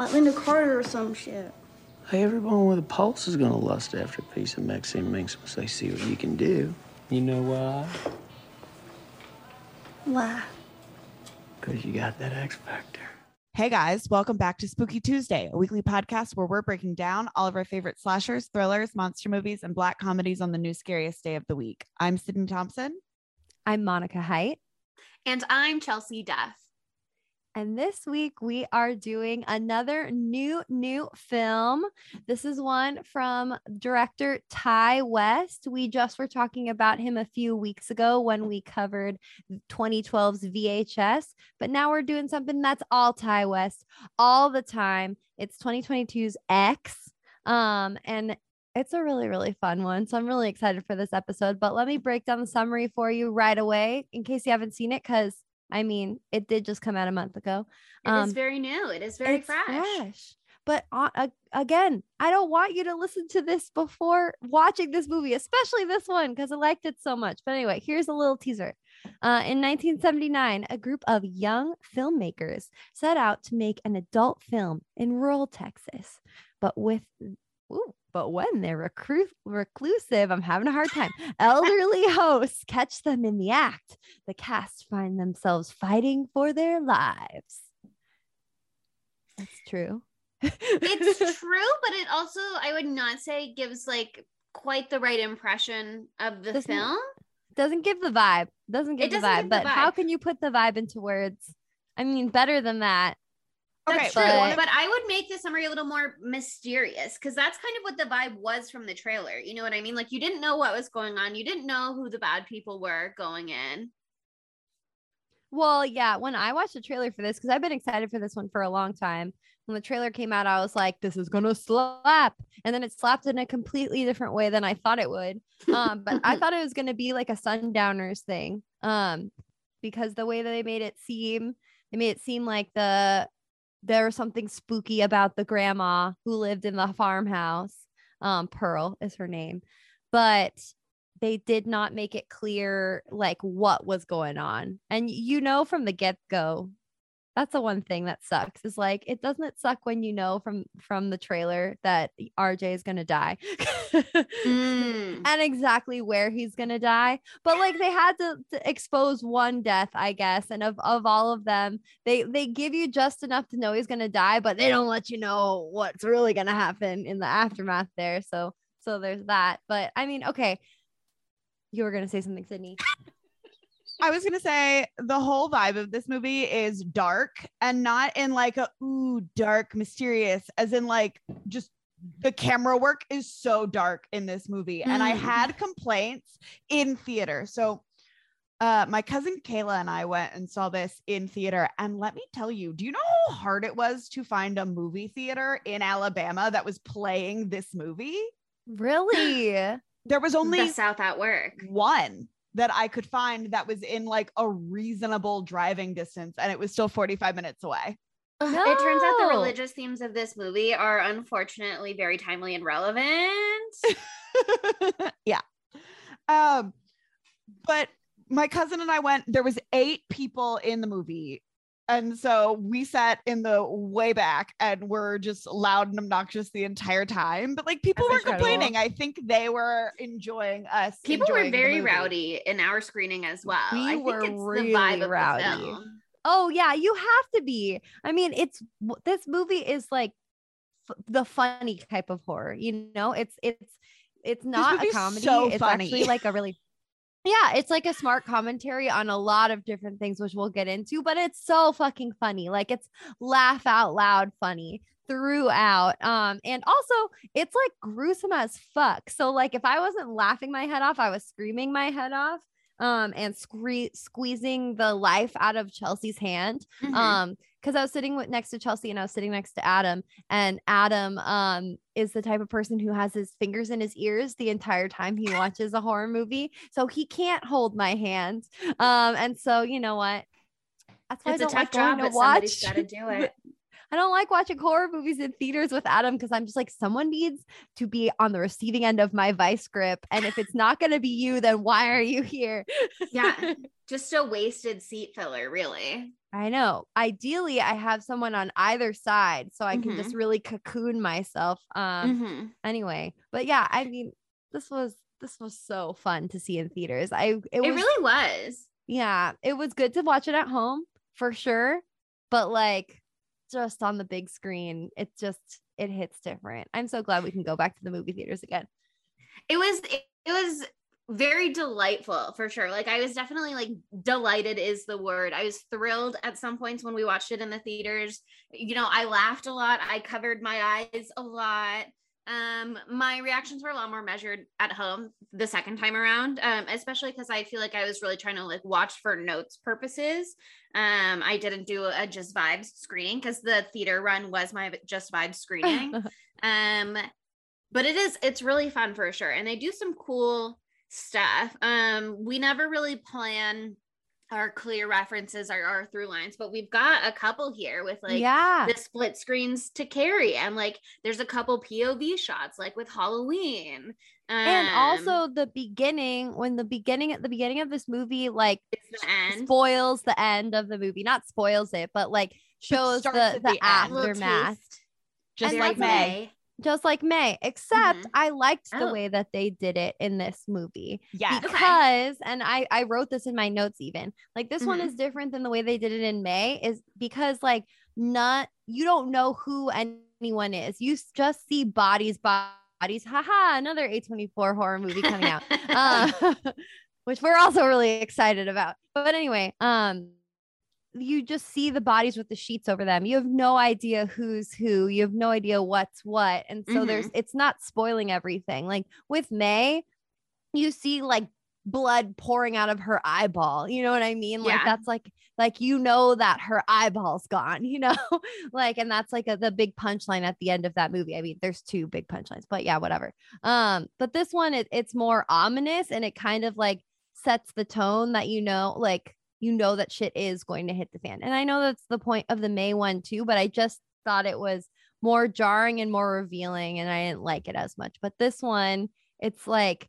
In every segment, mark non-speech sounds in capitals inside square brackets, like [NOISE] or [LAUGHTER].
Like Lynda Carter or some shit. Hey, everyone with a pulse is gonna lust after a piece of Maxine Minx once they see what you can do. You know why? Why? Because you got that X Factor. Hey guys, welcome back to Spooky Tuesday, a weekly podcast where we're breaking down all of our favorite slashers, thrillers, monster movies, and black comedies on the new scariest day of the week. I'm Sydney Thompson. I'm Monica Height. And I'm Chelsea Duff. And this week we are doing another new, new film. This is one from director Ti West. We just were talking about him a few weeks ago when we covered 2012's VHS, but now we're doing something that's all Ti West all the time. It's 2022's X. Um, and it's a really, really fun one. So I'm really excited for this episode. But let me break down the summary for you right away in case you haven't seen it, because I mean, it did just come out a month ago. It is Um, very new. It is very it's fresh. But uh, again, I don't want you to listen to this before watching this movie, especially this one, because I liked it so much. But anyway, here's a little teaser. Uh, in 1979, a group of young filmmakers set out to make an adult film in rural Texas, but with ooh, but when their recru- reclusive, I'm having a hard time, [LAUGHS] elderly hosts catch them in the act, the cast find themselves fighting for their lives. That's true. It's [LAUGHS] true, but it also, I would not say, gives like quite the right impression of the Doesn't- film. doesn't give the vibe. Doesn't give the doesn't vibe. give the but how can you put the vibe into words? I mean, better than that. That's true. but- But I would make the summary a little more mysterious because that's kind of what the vibe was from the trailer. You know what I mean? Like you didn't know what was going on. You didn't know who the bad people were going in. Well, yeah. When I watched the trailer for this, because I've been excited for this one for a long time. When the trailer came out, I was like, "This is gonna slap," and then it slapped in a completely different way than I thought it would. Um, but I [LAUGHS] thought it was gonna be like a Sundowners thing. Um, because the way that they made it seem, they made it seem like the there was something spooky about the grandma who lived in the farmhouse. Um, Pearl is her name, but they did not make it clear like what was going on. And you know from the get-go, that's the one thing that sucks is like it doesn't it suck when you know from from the trailer that RJ is gonna die. [LAUGHS] Mm. and exactly where he's gonna die. But like they had to, to expose one death, I guess, and of of all of them, they they give you just enough to know he's gonna die, but they don't let you know what's really gonna happen in the aftermath there. So so there's that. But I mean, okay, you were gonna say something, Sydney. I was gonna say the whole vibe of this movie is dark and not in like a ooh dark mysterious, as in like just the camera work is so dark in this movie. And I Mm. had complaints in theater. So uh, my cousin Kayla and I went and saw this in theater. And let me tell you, do you know how hard it was to find a movie theater in Alabama that was playing this movie? Really? There was only the South at work. one that I could find that was in like a reasonable driving distance and it was still 45 minutes away. Ugh, It turns out the religious themes of this movie are unfortunately very timely and relevant. [LAUGHS] yeah. Um but my cousin and I went there was 8 people in the movie and so we sat in the way back and were just loud and obnoxious the entire time but like people were incredible. complaining I think they were enjoying us People were enjoying the very rowdy in our screening as well. We I think were it's really the vibe of rowdy. the film. Oh yeah, you have to be. I mean, it's this movie is like f- the funny type of horror. You know, it's it's it's not a comedy. so it's funny. actually like a really [LAUGHS] yeah, it's like a smart commentary on a lot of different things, which we'll get into. But it's so fucking funny. Like it's laugh out loud funny throughout. Um, and also it's like gruesome as fuck. So like if I wasn't laughing my head off, I was screaming my head off. Um, and scree- squeezing the life out of Chelsea's hand Mhm. um because I was sitting with, next to Chelsea and I was sitting next to Adam, and Adam um is the type of person who has his fingers in his ears the entire time he [LAUGHS] watches a horror movie, so he can't hold my hand. Um, and so you know what? That's why It's I a don't tough like job, to but somebody's watch. got to do it. I don't like watching horror movies in theaters with Adam because I'm just like, someone needs to be on the receiving end of my vice grip. And if it's not going to be you, then why are you here? Yeah, [LAUGHS] just a wasted seat filler, really. I know. Ideally, I have someone on either side so I can Mhm. just really cocoon myself. Um, Mhm. anyway, but yeah, I mean, this was this was so fun to see in theaters. I it, It was really was. yeah, it was good to watch it at home for sure, but like just on the big screen, it just it hits different. I'm so glad we can go back to the movie theaters again. It was it, it was very delightful for sure. Like I was definitely like delighted is the word. I was thrilled at some points when we watched it in the theaters. You know, I laughed a lot. I covered my eyes a lot. Um, my reactions were a lot more measured at home the second time around, um, especially because I feel like I was really trying to like watch for notes purposes. Um, I didn't do a just vibes screening because the theater run was my just vibes screening. [LAUGHS] um, but it is it's really fun for sure, and they do some cool stuff. Um, we never really plan our clear references or our through lines, but we've got a couple here with like yeah. the split screens to carry and like there's a couple POV shots like with Halloween. and Um, also the beginning when the beginning at the beginning of this movie like it's the end. spoils the end of the movie not spoils it but like shows starts the the, the aftermath. Just And like May. Just like may except Mhm. i liked the Oh. way that they did it in this movie Yeah. Okay. because and i i wrote this in my notes even like this one Mhm. is different than the way they did it in may is because like not you don't know who anyone is you just see bodies bodies haha another a24 horror movie coming out [LAUGHS] uh, [LAUGHS] which we're also really excited about. But anyway, um, you just see the bodies with the sheets over them. You have no idea who's who. You have no idea what's what, and so there's it's not spoiling everything. Like with May, you see like blood pouring out of her eyeball. You know what I mean? Like Yeah. that's like like you know that her eyeball's gone. [LAUGHS] You know, like and that's like a, the big punchline at the end of that movie. I mean, there's two big punchlines, but yeah, whatever. Um, but this one it, it's more ominous and it kind of like sets the tone that you know, like you know that shit is going to hit the fan. And I know that's the point of the May one too, but I just thought it was more jarring and more revealing and I didn't like it as much. But this one, it's like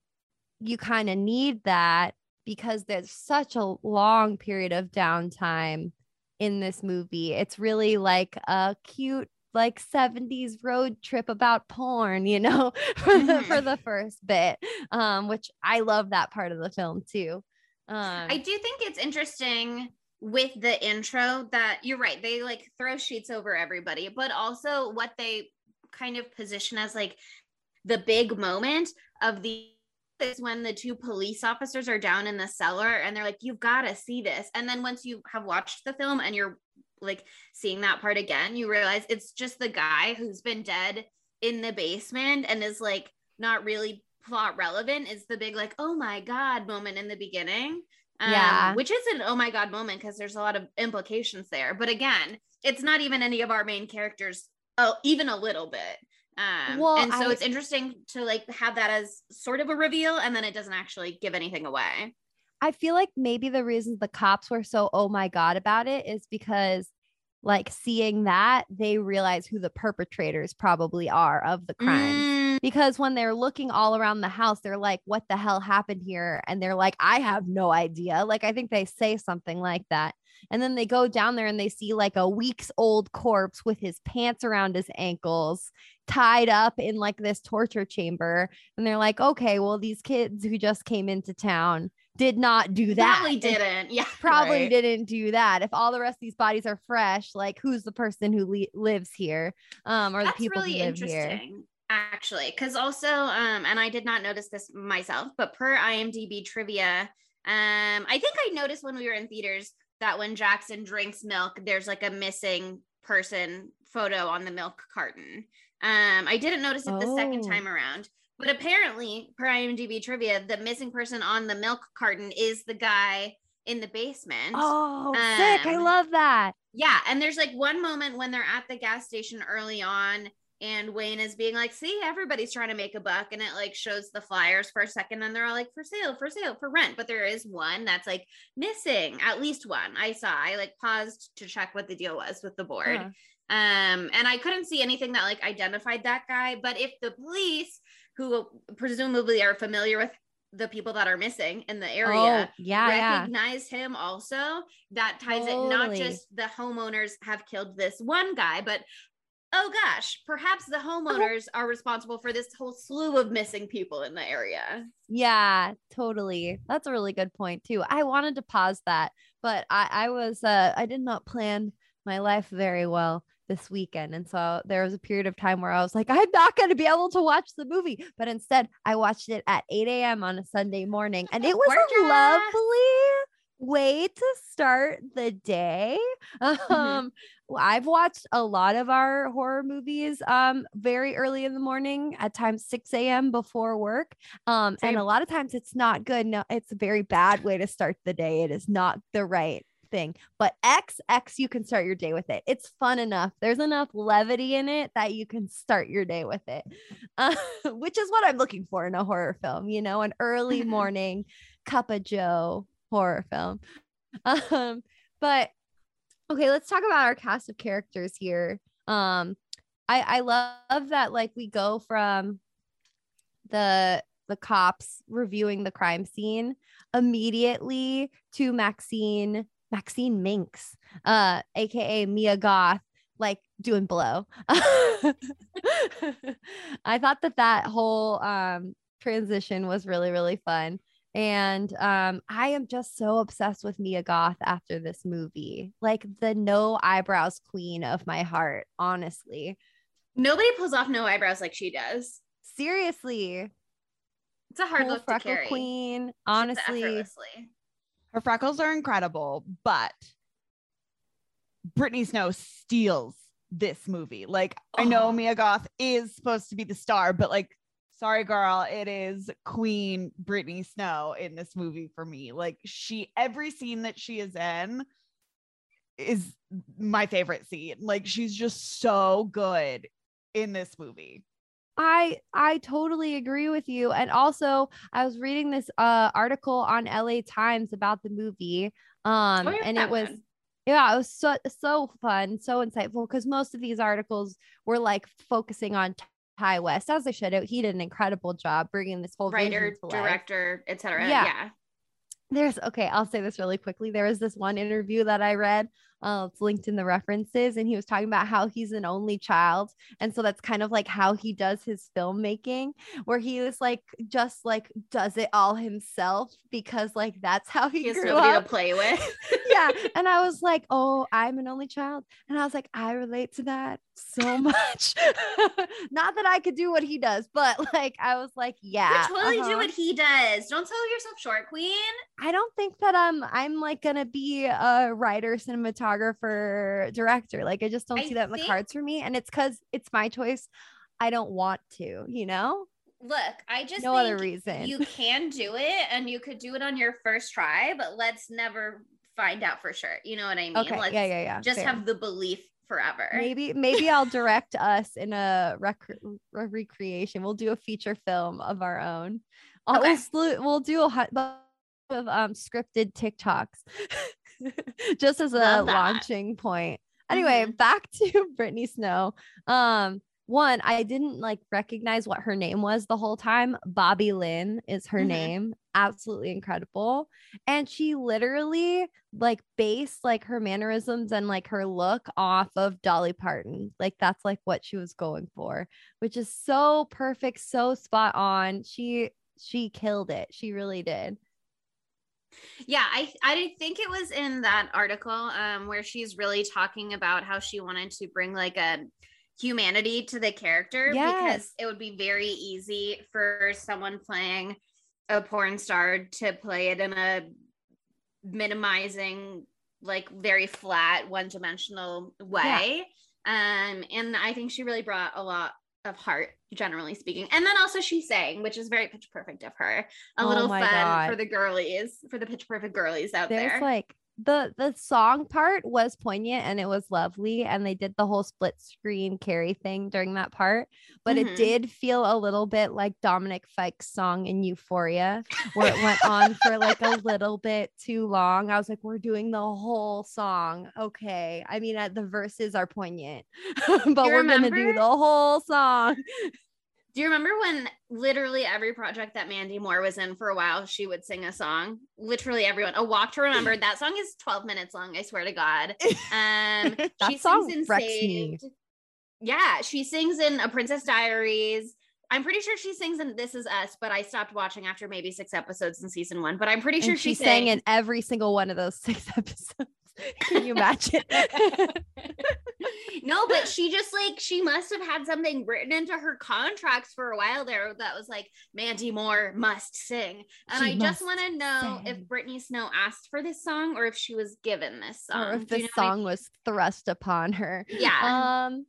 you kind of need that because there's such a long period of downtime in this movie. It's really like a cute like 70s road trip about porn, you know, [LAUGHS] for the Mhm. for the first bit. Um which I love that part of the film too. Um I do think it's interesting with the intro that you're right. They like throw sheets over everybody, but also what they kind of position as like the big moment of the is when the two police officers are down in the cellar and they're like, You've got to see this. And then once you have watched the film and you're like seeing that part again, you realize it's just the guy who's been dead in the basement and is like not really plot relevant is the big like oh my god moment in the beginning um, Yeah. which is an oh my god moment because there's a lot of implications there but again it's not even any of our main characters oh even a little bit um Well, and so I- it's interesting to like have that as sort of a reveal and then it doesn't actually give anything away I feel like maybe the reason the cops were so oh my god about it is because like seeing that they realize who the perpetrators probably are of the crimes. Mm, Because when they're looking all around the house, they're like, what the hell happened here? And they're like, I have no idea. Like, I think they say something like that. And then they go down there and they see like a week's old corpse with his pants around his ankles, tied up in like this torture chamber. And they're like, okay, well, these kids who just came into town did not do that. probably [LAUGHS] didn't yeah Probably Right. didn't do that. If all the rest of these bodies are fresh, like who's the person who le- lives here, um, or That's the people really who live here? Actually, because also, um, and I did not notice this myself, but per IMDb trivia, um, I think I noticed when we were in theaters that when Jackson drinks milk, there's like a missing person photo on the milk carton. Um, I didn't notice it the second Oh. time around, but apparently, per IMDb trivia, the missing person on the milk carton is the guy in the basement. Oh, sick. I Um, love that. Yeah, and there's like one moment when they're at the gas station early on and Wayne is being like, "See, everybody's trying to make a buck." And it like shows the flyers for a second and they're all like for sale, for sale, for rent, but there is one that's like missing, at least one. I saw. I like paused to check what the deal was with the board. Um and I couldn't see anything that like identified that guy, but if the police who presumably are familiar with the people that are missing in the area Oh, yeah, yeah. recognize him also that ties it not just the homeowners have killed this one guy but oh gosh perhaps the homeowners are responsible for this whole slew of missing people in the area Yeah, totally. That's a really good point too. I wanted to pause that, but I, I was uh I did not plan my life very well this weekend. And so there was a period of time where I was like, I'm not gonna be able to watch the movie. But instead I watched it at 8 a.m. on a Sunday morning. And it [LAUGHS] was a Gorgeous. lovely way to start the day. Um well, I've watched a lot of our horror movies um very early in the morning at times 6 a.m. before work. Um, and a lot of times it's not good. No, it's a very bad way to start the day. It is not the right thing. But X, X, you can start your day with it. It's fun enough. There's enough levity in it that you can start your day with it, uh, [LAUGHS] which is what I'm looking for in a horror film. You know, an early [LAUGHS] morning cup of Joe horror film. [LAUGHS] Um, but okay, let's talk about our cast of characters here. Um, I I love that like we go from the the cops reviewing the crime scene immediately to Maxine Maxine Minx, uh, aka Mia Goth, like doing blow. [LAUGHS] I thought that that whole um transition was really really fun. And um, I am just so obsessed with Mia Goth after this movie, like the no eyebrows queen of my heart, honestly. nobody pulls off no eyebrows like she does Seriously, it's a hard cool look to carry queen. She does it Honestly. Her freckles are incredible, but Brittany Snow steals this movie. Like, I know Oh. Mia Goth is supposed to be the star, but like, sorry, girl, it is Queen Brittany Snow in this movie for me. Like, she, every scene that she is in is my favorite scene. Like, she's just so good in this movie. I I totally agree with you. And also, I was reading this uh article on LA Times about the movie. Um, Oh, and it was one. yeah, it was so so fun, so insightful because most of these articles were like focusing on Ti West, as they should. He did an incredible job bringing this whole writer to director etc Yeah. yeah There's okay, I'll say this really quickly. There was this one interview that I read. Uh, it's linked in the references, and he was talking about how he's an only child, and so that's kind of like how he does his filmmaking, where he was like just like does it all himself because like that's how he, he has grew nobody up. to play with [LAUGHS] yeah, [LAUGHS] and I was like, oh, I'm an only child, and I was like, I relate to that so [LAUGHS] much. Not that I could do what he does, but like I was like, yeah, you totally do uh-huh. what he does don't sell yourself short queen I don't think that I'm I'm like gonna be a writer, cinematographer, director. Like I just don't I see that in the cards for me. And it's because it's my choice. I don't want to, you know? look i just No other reason. you can do it and you could do it on your first try but let's never find out for sure you know what i mean okay. let's yeah, yeah, yeah. just fair. have the belief forever maybe maybe I'll direct us in a, rec- a recreation. We'll do a feature film of our own. Okay. We'll, we'll do a of um scripted TikToks [LAUGHS] [LAUGHS] just as a launching point. Anyway, Mhm. back [LAUGHS] to Brittany Snow. Um, one, I didn't like recognize what her name was the whole time. Bobby Lynn is her Mhm. name. Absolutely incredible. And she literally like based like her mannerisms and like her look off of Dolly Parton. Like that's like what she was going for, which is so perfect, so spot on. She she killed it. She really did. Yeah i i think it was in that article um where she's really talking about how she wanted to bring like a humanity to the character Yes. because it would be very easy for someone playing a porn star to play it in a minimizing like very flat one-dimensional way um and i think she really brought a lot of heart, generally speaking. And then also she sang, which is very pitch perfect of her. A Oh little fun God. for the girlies, for the pitch perfect girlies out There's there. like the the song part was poignant and it was lovely and they did the whole split screen carry thing during that part but Mhm. it did feel a little bit like Dominic Fike's song in Euphoria where it went on for like a little bit too long. I was like we're doing the whole song. Okay. I mean uh, the verses are poignant [LAUGHS] but You we're going to do the whole song Do you remember when literally every project that Mandy Moore was in for a while, she would sing a song? Literally everyone. A Walk to Remember. That song is 12 minutes long, I swear to God. [LAUGHS] Um That she song sings in wrecks me. Saved. Yeah, she sings in A Princess Diaries. I'm pretty sure she sings in This Is Us, but I stopped watching after maybe six episodes in season one. But I'm pretty sure she, she sang sang in every single one of those [LAUGHS] six episodes [LAUGHS] can you imagine no, but she just like she must have had something written into her contracts for a while there that was like Mandy Moore must sing. And She I just want to know if sing. Brittany Snow asked for this song or if she was given this song. or if the you know what I song was thrust upon her. yeah. Um,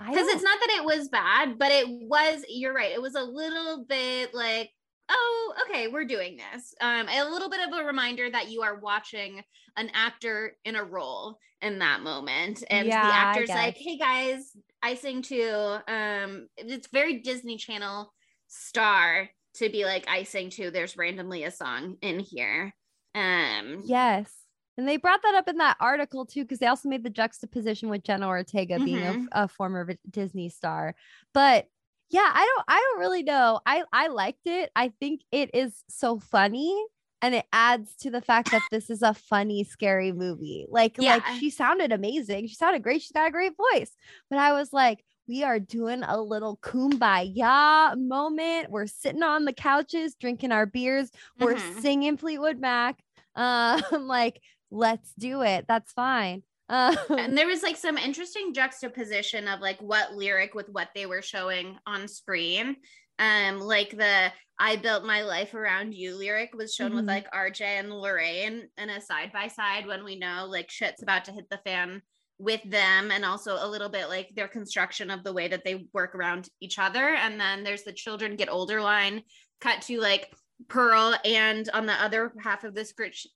because it's not that it was bad, but it was. You're right. It was a little bit like, oh, okay, we're doing this. Um, a little bit of a reminder that you are watching an actor in a role in that moment, and Yeah, the actor's like, hey guys, I sing too. Um, it's very Disney Channel star to be like, I sing too. There's randomly a song in here. Um, yes. And they brought that up in that article too, because they also made the juxtaposition with Jenna Ortega being Mhm. a, a former Disney star. But yeah, I don't, I don't really know. I, I liked it. I think it is so funny, and it adds to the fact that this is a funny, scary movie. Like, like she sounded amazing. She sounded great. She's got a great voice. But I was like, we are doing a little kumbaya moment. We're sitting on the couches, drinking our beers. We're Mhm. singing Fleetwood Mac. [LAUGHS] Um, like, let's do it. That's fine. Um, and there was like some interesting juxtaposition of like what lyric with what they were showing on screen um like the i built my life around you lyric was shown with Mhm. like rj and lorraine in a side by side when we know like shit's about to hit the fan with them and also a little bit like their construction of the way that they work around each other and then there's the children get older line cut to like pearl and on the other half of the script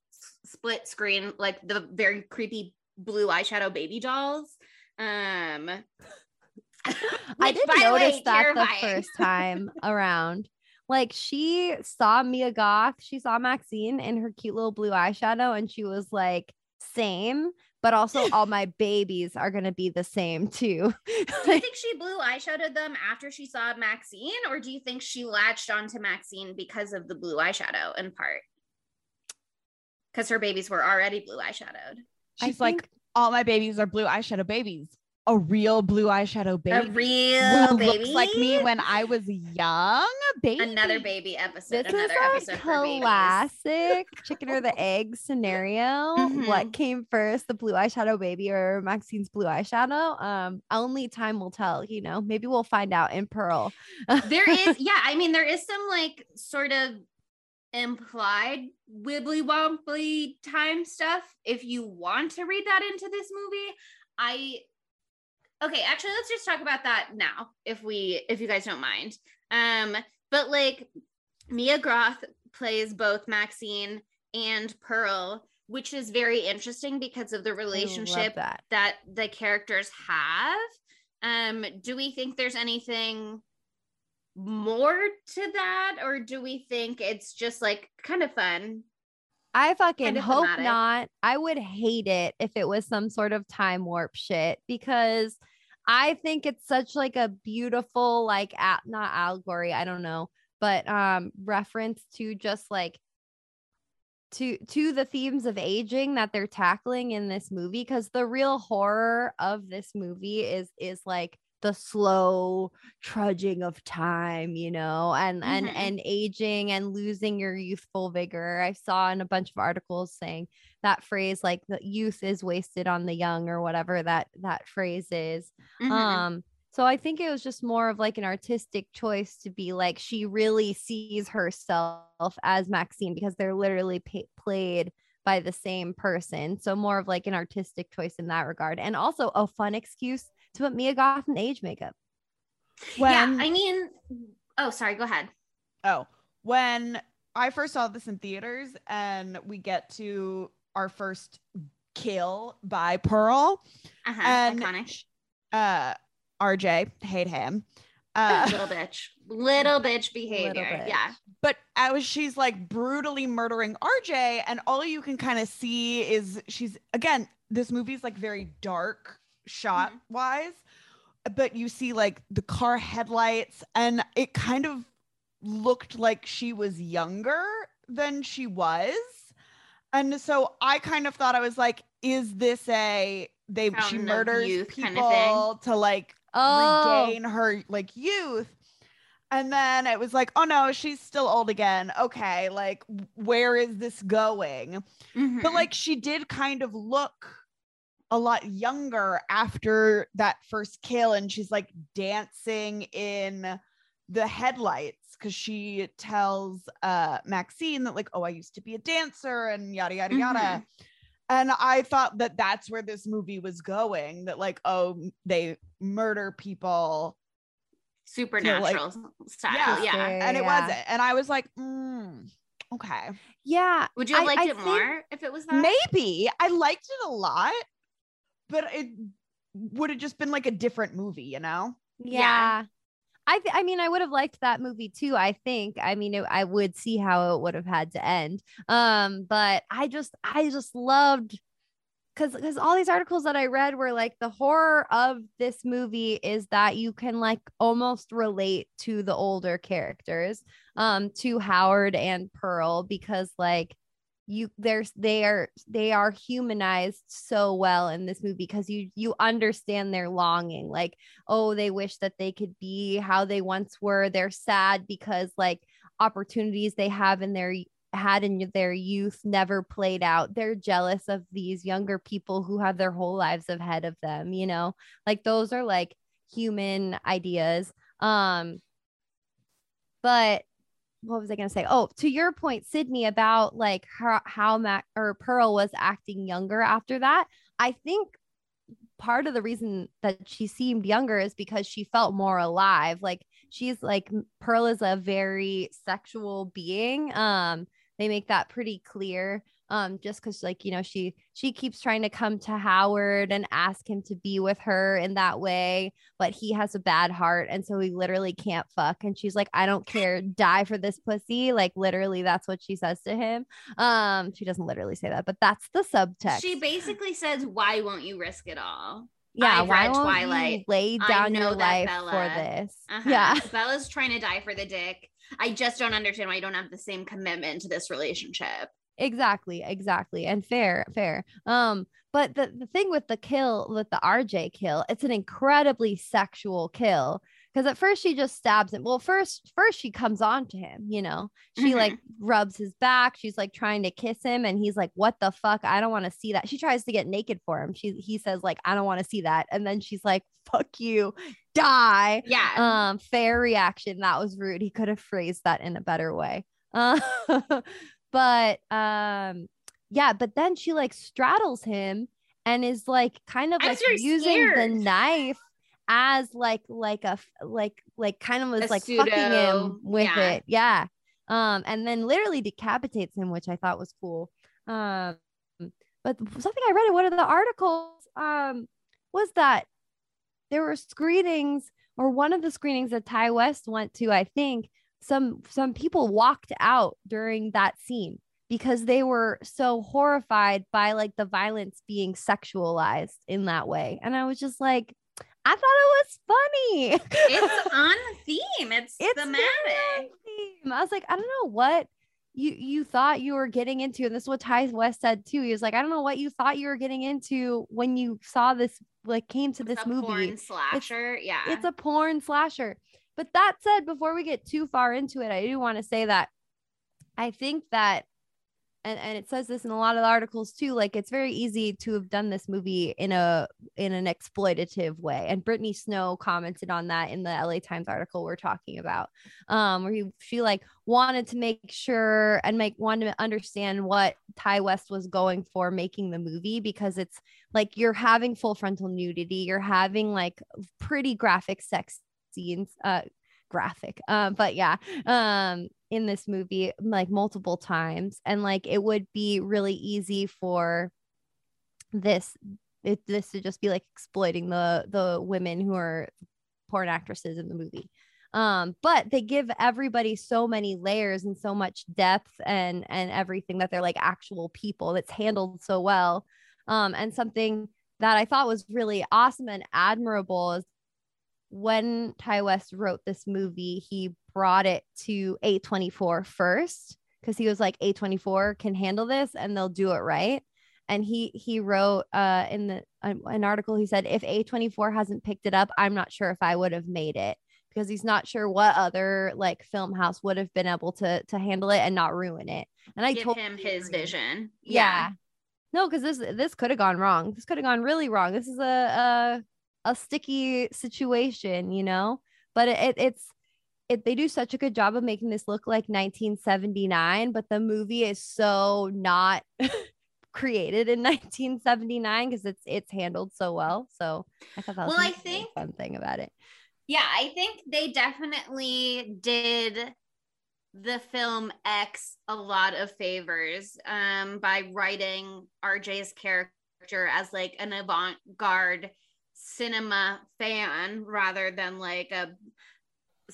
split screen like the very creepy blue eyeshadow baby dolls um [LAUGHS] I did the way, notice that the first [LAUGHS] time around. Like she saw Mia Goth, she saw Maxine in her cute little blue eyeshadow, and she was like, same, but also [LAUGHS] all my babies are gonna be the same too. do you think she blue eyeshadowed them after she saw maxine or do you think she latched onto maxine because of the blue eyeshadow in part because her babies were already blue eyeshadowed I She's like, all my babies are blue eyeshadow babies. A real blue eyeshadow baby. a real who baby looks like me when I was young. Baby. another baby episode this is another a episode classic [LAUGHS] chicken or the egg scenario. Mhm. What came first, the blue eyeshadow baby or Maxine's blue eyeshadow? Um, only time will tell. You know, maybe we'll find out in Pearl. there is [LAUGHS] yeah i mean there is some like sort of implied wibbly wobbly time stuff if you want to read that into this movie. I okay actually let's just talk about that now if we if you guys don't mind. Um but like mia goth plays both maxine and pearl which is very interesting because of the relationship that. that the characters have. Um do we think there's anything more to that or do we think it's just like kind of fun I fucking kind of hope thematic. not. I would hate it if it was some sort of time warp shit because I think it's such like a beautiful like a- not allegory, I don't know, but um reference to just like to to the themes of aging that they're tackling in this movie because the real horror of this movie is is like the slow trudging of time you know and and Mhm. and aging and losing your youthful vigor i saw in a bunch of articles saying that phrase like the youth is wasted on the young or whatever that that phrase is Mhm. um so i think it was just more of like an artistic choice to be like she really sees herself as maxine because they're literally pa- played by the same person so more of like an artistic choice in that regard and also a fun excuse to put mia goth in age makeup when yeah, I mean, oh, sorry, go ahead. Oh, when I first saw this in theaters and we get to our first kill by Pearl, Uh-huh. And- Iconic. uh, RJ, hate him. Uh, [LAUGHS] little bitch. Little mm-hmm. bitch behavior. bitch. Yeah. but as she's like brutally murdering RJ, and all you can kind of see is she's again, this movie's like very dark shot mm-hmm. wise, but you see like the car headlights, and it kind of looked like she was younger than she was. And so I kind of thought I was like, is this a they she Fountain murders people kind of thing. to like Oh, regain her like youth. And then it was like, oh no, she's still old again. Okay, like where is this going? But Mhm. like she did kind of look a lot younger after that first kill and she's like dancing in the headlights cuz she tells uh Maxine that like, "Oh, I used to be a dancer and yada yada yada." Mhm. And I thought that that's where this movie was going that like, oh, they murder people supernatural style. Yeah. Yeah. And it Yeah. wasn't. And I was like, mm, okay. yeah. Would you have I- liked I it think more if it was that? Maybe I liked it a lot, but it would have just been like a different movie, you know? Yeah. Yeah. I th- I mean I would have liked that movie too. I think. I mean it, I would see how it would have had to end. Um but I just I just loved cuz cuz all these articles that I read were like the horror of this movie is that you can like almost relate to the older characters um to Howard and Pearl because like you there's they are they are humanized so well in this movie because you you understand their longing like oh they wish that they could be how they once were. They're sad because like opportunities they have in their had in their youth never played out they're jealous of these younger people who have their whole lives ahead of them you know like those are like human ideas um but what was I going to say? Oh, to your point, Sydney, about like how, Mac or Pearl was acting younger after that. I think part of the reason that she seemed younger is because she felt more alive. Like she's like Pearl is a very sexual being. Um, they make that pretty clear. Um, just because like you know she she keeps trying to come to Howard and ask him to be with her in that way, but he has a bad heart and so he literally can't fuck. And she's like, I don't care, die for this pussy. Like literally, that's what she says to him. Um, she doesn't literally say that, but that's the subtext. She basically says, "Why won't you risk it all?" yeah, I've why read Twilight. you lay down your life Bella. for this? Uh-huh. Yeah, Bella's trying to die for the dick. I just don't understand why you don't have the same commitment to this relationship. exactly, exactly, and fair, fair. Um, but the the thing with the kill, with the RJ kill, it's an incredibly sexual kill. Because at first she just stabs him. Well, first, first she comes on to him, you know. She Mhm. like rubs his back. She's like trying to kiss him, and he's like, "What the fuck? I don't want to see that." She tries to get naked for him. She he says like, "I don't want to see that," and then she's like, "Fuck you, die." Yeah. Um, fair reaction. That was rude. He could have phrased that in a better way. Uh, [LAUGHS] but um, yeah. But then she like straddles him and is like kind of I like using the knife as like like a like like kind of was A like fucking him with yeah. it. Yeah. Um, and then literally decapitates him, which I thought was cool. Um, but something I read in one of the articles um was that there were screenings or one of the screenings that Ti West went to, I think some some people walked out during that scene because they were so horrified by like the violence being sexualized in that way. And I was just like, I thought it was funny. it's [LAUGHS] on theme. It's, It's thematic. theme. I was like, I don't know what you you thought you were getting into, and this is what Ti West said too. He was like, I don't know what you thought you were getting into when you saw this, like came to this It's a movie. porn slasher. yeah. It's a porn slasher. But that said, before we get too far into it, I do want to say that I think that and, and it says this in a lot of articles too, like it's very easy to have done this movie in a in an exploitative way. And Brittany Snow commented on that in the LA Times article we're talking about. Um, where he she like wanted to make sure and make wanted to understand what Ti West was going for making the movie because it's like you're having full frontal nudity, you're having like pretty graphic sex scenes uh graphic um but yeah um in this movie like multiple times and like it would be really easy for this it, this to just be like exploiting the the women who are porn actresses in the movie. Um but they give everybody so many layers and so much depth and and everything that they're like actual people that's handled so well. Um and something that i thought was really awesome and admirable is when Ti West wrote this movie, he brought it to A24 first because he was like A24 can handle this and they'll do it right. And he he wrote uh in the uh, an article he said if A24 hasn't picked it up, I'm not sure if I would have made it because he's not sure what other like film house would have been able to to handle it and not ruin it. And I Give told him his vision. yeah. No, because this this could have gone wrong. This could have gone really wrong. This is a a, a sticky situation, you know. But it, it it's it they do such a good job of making this look like 1979, but the movie is so not [LAUGHS] created in [LAUGHS] 1979 because it's it's handled so well. So I thought that was Well, I a really think- fun thing about it. Yeah, I think they definitely did the film X a lot of favors um, by writing RJ's character as like an avant-garde cinema fan rather than like a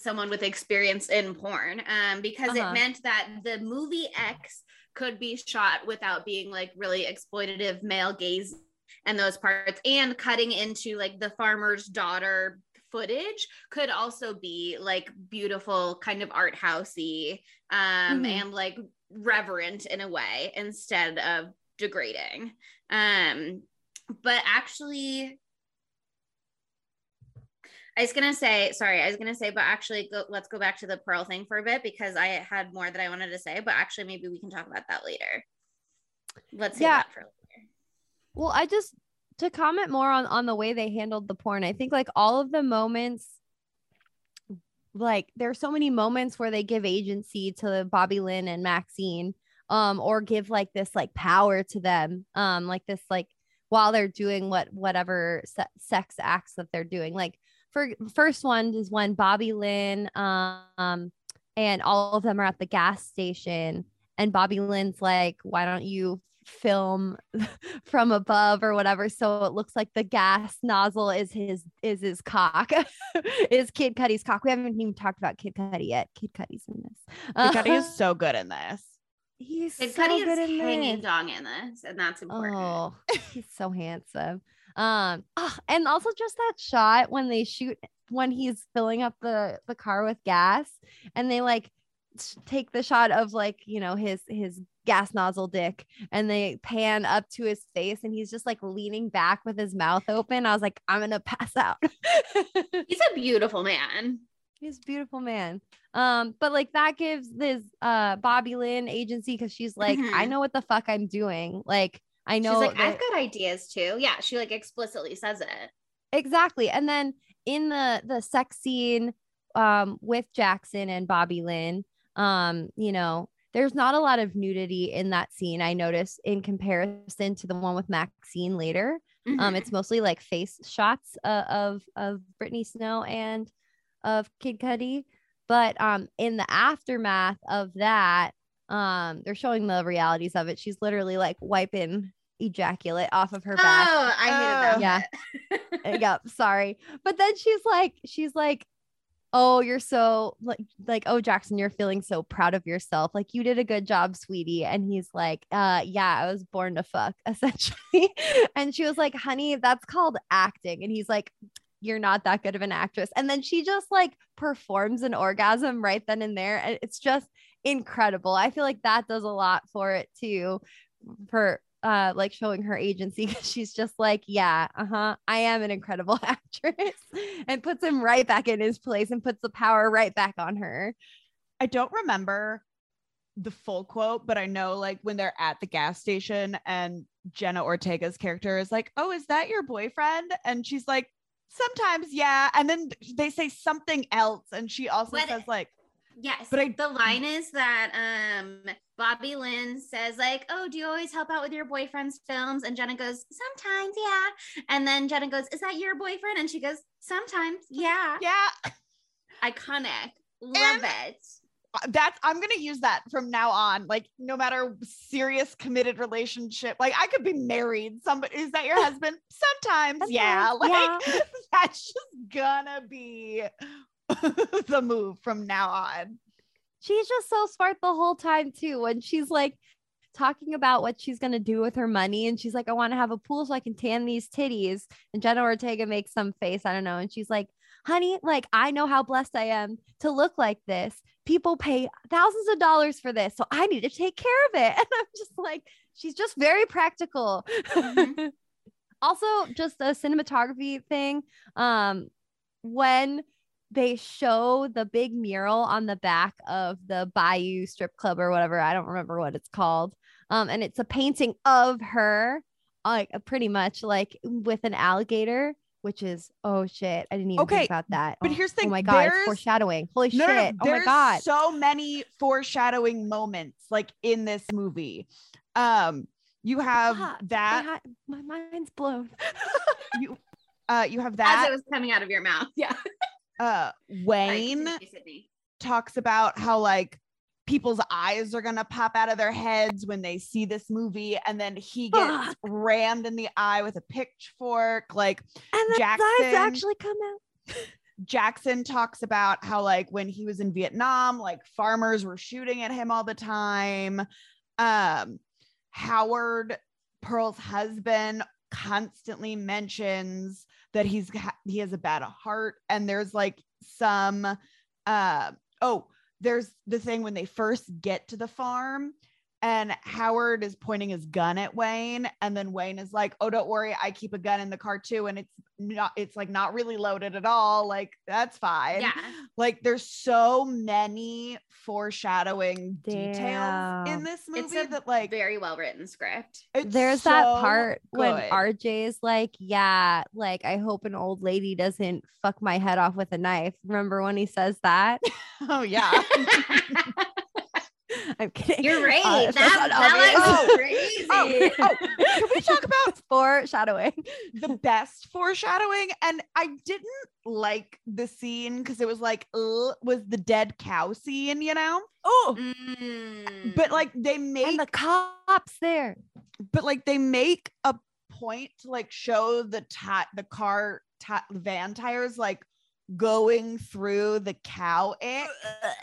someone with experience in porn um, because Uh-huh. it meant that the movie X could be shot without being like really exploitative male gaze and those parts and cutting into like the farmer's daughter footage could also be like beautiful kind of art housey um Mhm. and like reverent in a way instead of degrading um but actually I was gonna say, sorry, I was gonna say, but actually, go, let's go back to the pearl thing for a bit because I had more that I wanted to say, but actually, maybe we can talk about that later. Let's Yeah. that for later. Well, I just to comment more on on the way they handled the porn. I think like all of the moments like there's so many moments where they give agency to Bobby Lynn and Maxine um or give like this like power to them um like this like while they're doing what whatever se- sex acts that they're doing like for first one is when Bobby Lynn um and all of them are at the gas station and Bobby Lynn's like why don't you film [LAUGHS] from above or whatever so it looks like the gas nozzle is his is his cock [LAUGHS] is kid cudi's cock we haven't even talked about kid cudi yet kid cudi's in this Kid Cudi Uh, is [LAUGHS] so good in this. he's Kid so Cudi good is in hanging this. dong in this, and that's important. oh he's so handsome um ah, and also just that shot when they shoot when he's filling up the the car with gas and they like take the shot of like you know his his gas nozzle dick and they pan up to his face and he's just like leaning back with his mouth open i was like i'm gonna pass out [LAUGHS] He's a beautiful man. he's a beautiful man um but like that gives this uh bobby lynn agency because she's like i Mhm. know what the fuck i'm doing like i know She's like, that- I've got ideas too. Yeah, she like explicitly says it. exactly and then in the the sex scene um with jackson and bobby lynn um you know there's not a lot of nudity in that scene i noticed in comparison to the one with maxine later um Mhm. it's mostly like face shots uh, of of brittany snow and of kid cudi but um in the aftermath of that um they're showing the realities of it. She's literally like wiping ejaculate off of her back. Oh, I hated that. Oh. Yeah. [LAUGHS] yep sorry. But then she's like she's like oh you're so like like oh jackson you're feeling so proud of yourself. Like you did a good job sweetie. And he's like uh yeah i was born to fuck [LAUGHS] essentially. And she was like honey that's called acting. And he's like you're not that good of an actress. And then she just like performs an orgasm right then and there. And it's just incredible i feel like that does a lot for it too for uh like showing her agency [LAUGHS] 'cause she's just like yeah uh-huh i am an incredible [LAUGHS] actress and puts him right back in his place and puts the power right back on her I don't remember the full quote, but I know like when they're at the gas station and Jenna Ortega's character is like, "Oh, is that your boyfriend?" And she's like, "Sometimes, yeah." And then they say something else, and she also What- says like, Yes, But I- the line is that um Bobby Lynn says like, "Oh, do you always help out with your boyfriend's films?" And Jenna goes, "Sometimes, yeah." And then Jenna goes, "Is that your boyfriend?" And she goes, "Sometimes, yeah." "Yeah." iconic. Love it. Uh, That's I'm gonna use that from now on. Like no matter serious committed relationship, like I could be married. Somebody is that your husband? Sometimes, yeah. [LAUGHS] Like yeah. that's just gonna be [LAUGHS] the move from now on. she's just so smart the whole time too. When she's like talking about what she's going to do with her money and she's like i want to have a pool so i can tan these titties and jenna ortega makes some face i don't know and she's like honey like i know how blessed i am to look like this. People pay thousands of dollars for this so i need to take care of it. [LAUGHS] And i'm just like she's just very practical. Mhm. [LAUGHS] also just a cinematography thing. Um when they show the big mural on the back of the Bayou strip club or whatever. I don't remember what it's called. Um, and it's a painting of her, like uh, pretty much like with an alligator, which is oh shit. I didn't even Okay, think about that. but Oh, here's the thing. oh thing, my god, it's foreshadowing. Holy No, shit. no, no, oh my god. so many foreshadowing moments like in this movie. Um, you have Fuck, that. my, my mind's blown. [LAUGHS] you, uh, you have As that. it was coming out of your mouth. [LAUGHS] Yeah. Uh, Wayne. Sydney. talks about how like people's eyes are gonna pop out of their heads when they see this movie and then he gets rammed in the eye with a pitchfork like and the Jackson- eyes actually come out. jackson talks about how like when he was in vietnam like farmers were shooting at him all the time um howard pearl's husband constantly mentions that he's he has a bad heart. And there's like some uh oh there's the thing when they first get to the farm and Howard is pointing his gun at Wayne and then Wayne is like oh don't worry I keep a gun in the car too and it's not it's like not really loaded at all like that's fine Yeah. like there's so many foreshadowing details in Damn. this It's movie a that like Very well written script. it's There's that so part when good. RJ's like, Yeah, like I hope an old lady doesn't fuck my head off with a knife. Remember when he says that? [LAUGHS] oh yeah [LAUGHS] [LAUGHS] I'm kidding. You're right. Uh, if that's that not that was [LAUGHS] crazy. Oh, oh, can we talk [LAUGHS] about foreshadowing? the best foreshadowing and i didn't like the scene because it was like ugh, was the dead cow scene you know oh Mm. but like they make And the cops there. but like they make a point to like show the ta- the car ta- van tires like going through the cow ick,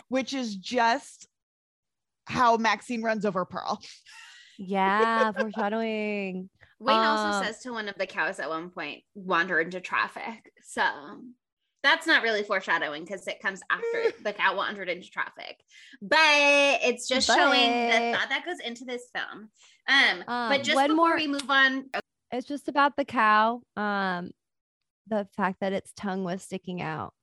which is just how maxine runs over pearl Yeah, [LAUGHS] foreshadowing. Wayne also Um, says to one of the cows at one point, wander into traffic. So that's not really foreshadowing because it comes after [LAUGHS] the cow wandered into traffic. But it's just showing the thought that goes into this film. Um, Um, but just before more- we move on, It's just about the cow. Um, the fact that its tongue was sticking out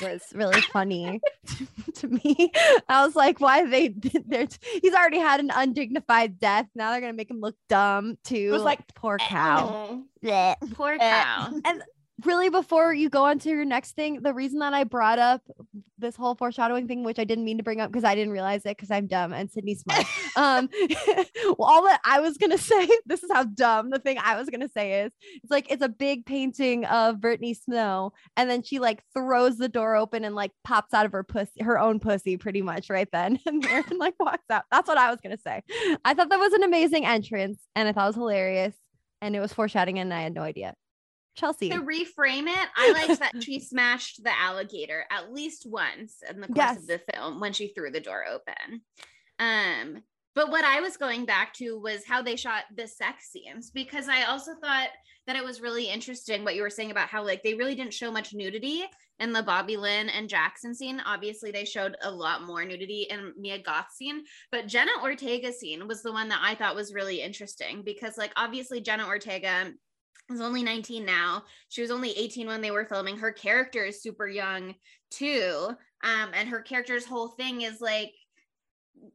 was really funny [LAUGHS] to me. I was like, why they [LAUGHS] did? He's already had an undignified death. Now they're gonna make him look dumb too. It was like, poor eh, cow. Eh, eh. oh, Blech. poor Eh. cow. And really, before you go on to your next thing, the reason that I brought up this whole foreshadowing thing, which I didn't mean to bring up because I didn't realize it because I'm dumb and Sydney's smart. [LAUGHS] um, well, [LAUGHS] all that I was gonna [LAUGHS] say, this is how dumb the thing I was gonna say is. It's like it's a big painting of Brittany Snow, and then she like throws the door open and like pops out of her pussy, her own pussy, pretty much right then and like walks out. That's what I was gonna say. I thought that was an amazing entrance, and I thought it was hilarious, and it was foreshadowing, and I had no idea. Chelsea. To reframe it, I liked that she [LAUGHS] smashed the alligator at least once in the course Yes. of the film when she threw the door open. Um, but what I was going back to was how they shot the sex scenes because I also thought that it was really interesting what you were saying about how like they really didn't show much nudity in the Bobby Lynn and Jackson scene. Obviously, they showed a lot more nudity in Mia Goth scene, but Jenna Ortega scene was the one that I thought was really interesting because like obviously Jenna Ortega is only 19 now. She was only 18 when they were filming. Her character is super young too. Um, and her character's whole thing is like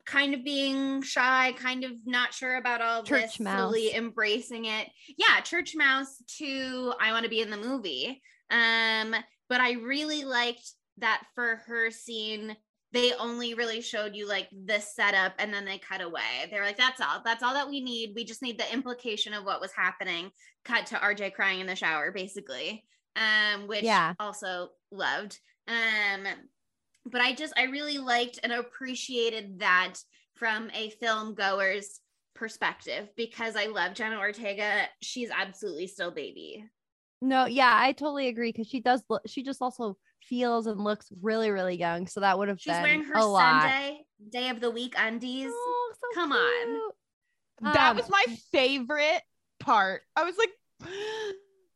kind of being shy, kind of not sure about all Church this, mouse. slowly embracing it. Yeah, church mouse to I want to be in the movie. Um, but I really liked that for her scene they only really showed you like the setup and then they cut away. They were like, that's all. That's all that we need. We just need the implication of what was happening. Cut to RJ crying in the shower, basically. um, which Yeah. also loved. Um, but I just I really liked and appreciated that from a film goer's perspective because I love Jenna Ortega. She's absolutely still baby. No, yeah, I totally agree because she does. Look, she just also feels and looks really, really young. So that would have She's been wearing her a lot. Sunday day of the week undies. Oh, so Come on. that Um, was my favorite part. I was like, [GASPS] so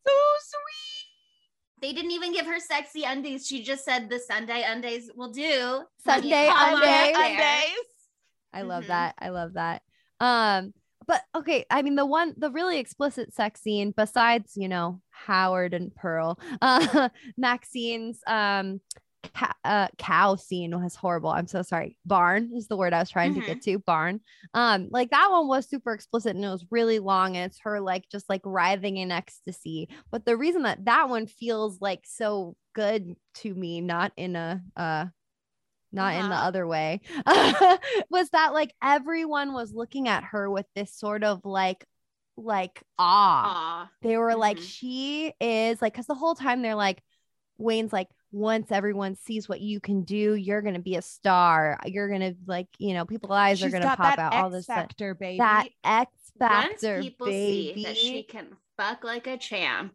sweet. They didn't even give her sexy undies. She just said the Sunday undies will do. Sunday undies. Undies. I love Mhm. that. I love that. Um, but okay, I mean the one the really explicit sex scene besides, you know, Howard and Pearl, [LAUGHS] uh Maxine's um ca- uh, cow scene was horrible. I'm so sorry. Barn is the word I was trying to get to. Barn. Um, like that one was super explicit and it was really long and it's her like just like writhing in ecstasy. But the reason that that one feels like so good to me, not in a uh not in the Uh-huh. other way [LAUGHS] was that like everyone was looking at her with this sort of like like awe Aw. they were like Mhm. she is like because the whole time they're like wayne's like once everyone sees what you can do you're gonna be a star you're gonna like you know people's eyes are gonna pop out all X this stuff. factor, baby. that x Once factor people baby see that she can fuck like a champ.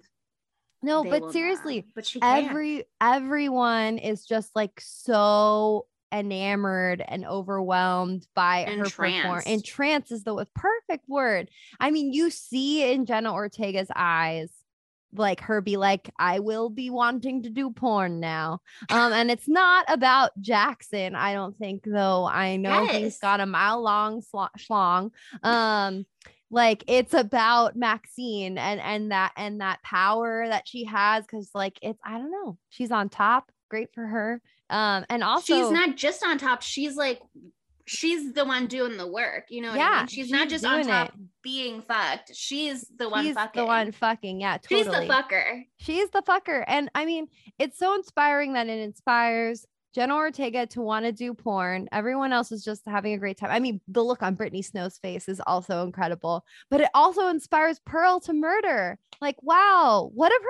No they but seriously not. but she can. every everyone is just like so enamored and overwhelmed by her performance. Entranced. Is the perfect word. I mean, you see in Jenna Ortega's eyes, like her be like, I will be wanting to do porn now. Um, and it's not about Jackson, I don't think, though. I know he's got a mile long schlong. Um, like it's about Maxine and and that and that power that she has because like it's I don't know she's on top great for her um and also she's not just on top. She's like, she's the one doing the work. You know what I Yeah, mean? She's, not just on top it. being fucked. She's the one she's fucking. the one fucking yeah totally She's the fucker. she's the fucker and I mean it's so inspiring that it inspires Jenna Ortega to want to do porn. Everyone else is just having a great time. I mean, the look on Brittany Snow's face is also incredible, but it also inspires Pearl to murder. Like, wow, what a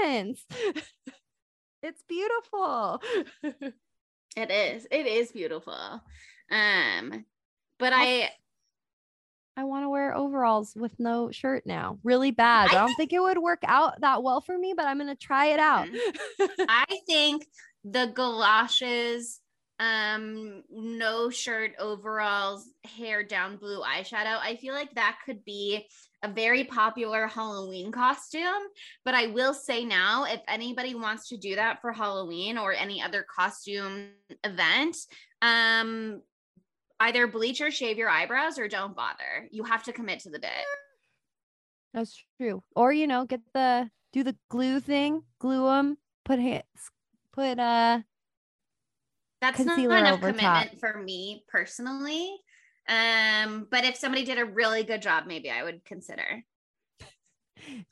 performance! [LAUGHS] it's beautiful. [LAUGHS] It is. It is beautiful. Um, but I I want to wear overalls with no shirt now. Really bad. I, I don't think it would work out that well for me, but I'm going to try it out. I think the galoshes, um, no shirt, overalls, hair down blue eyeshadow. I feel like that could be a very popular Halloween costume. But I will say now, if anybody wants to do that for Halloween or any other costume event, um, either bleach or shave your eyebrows or don't bother. You have to commit to the bit. That's true. Or, you know, get the, do the glue thing, glue them, put hits, put, uh, that's not enough commitment top. for me personally um but if somebody did a really good job maybe i would consider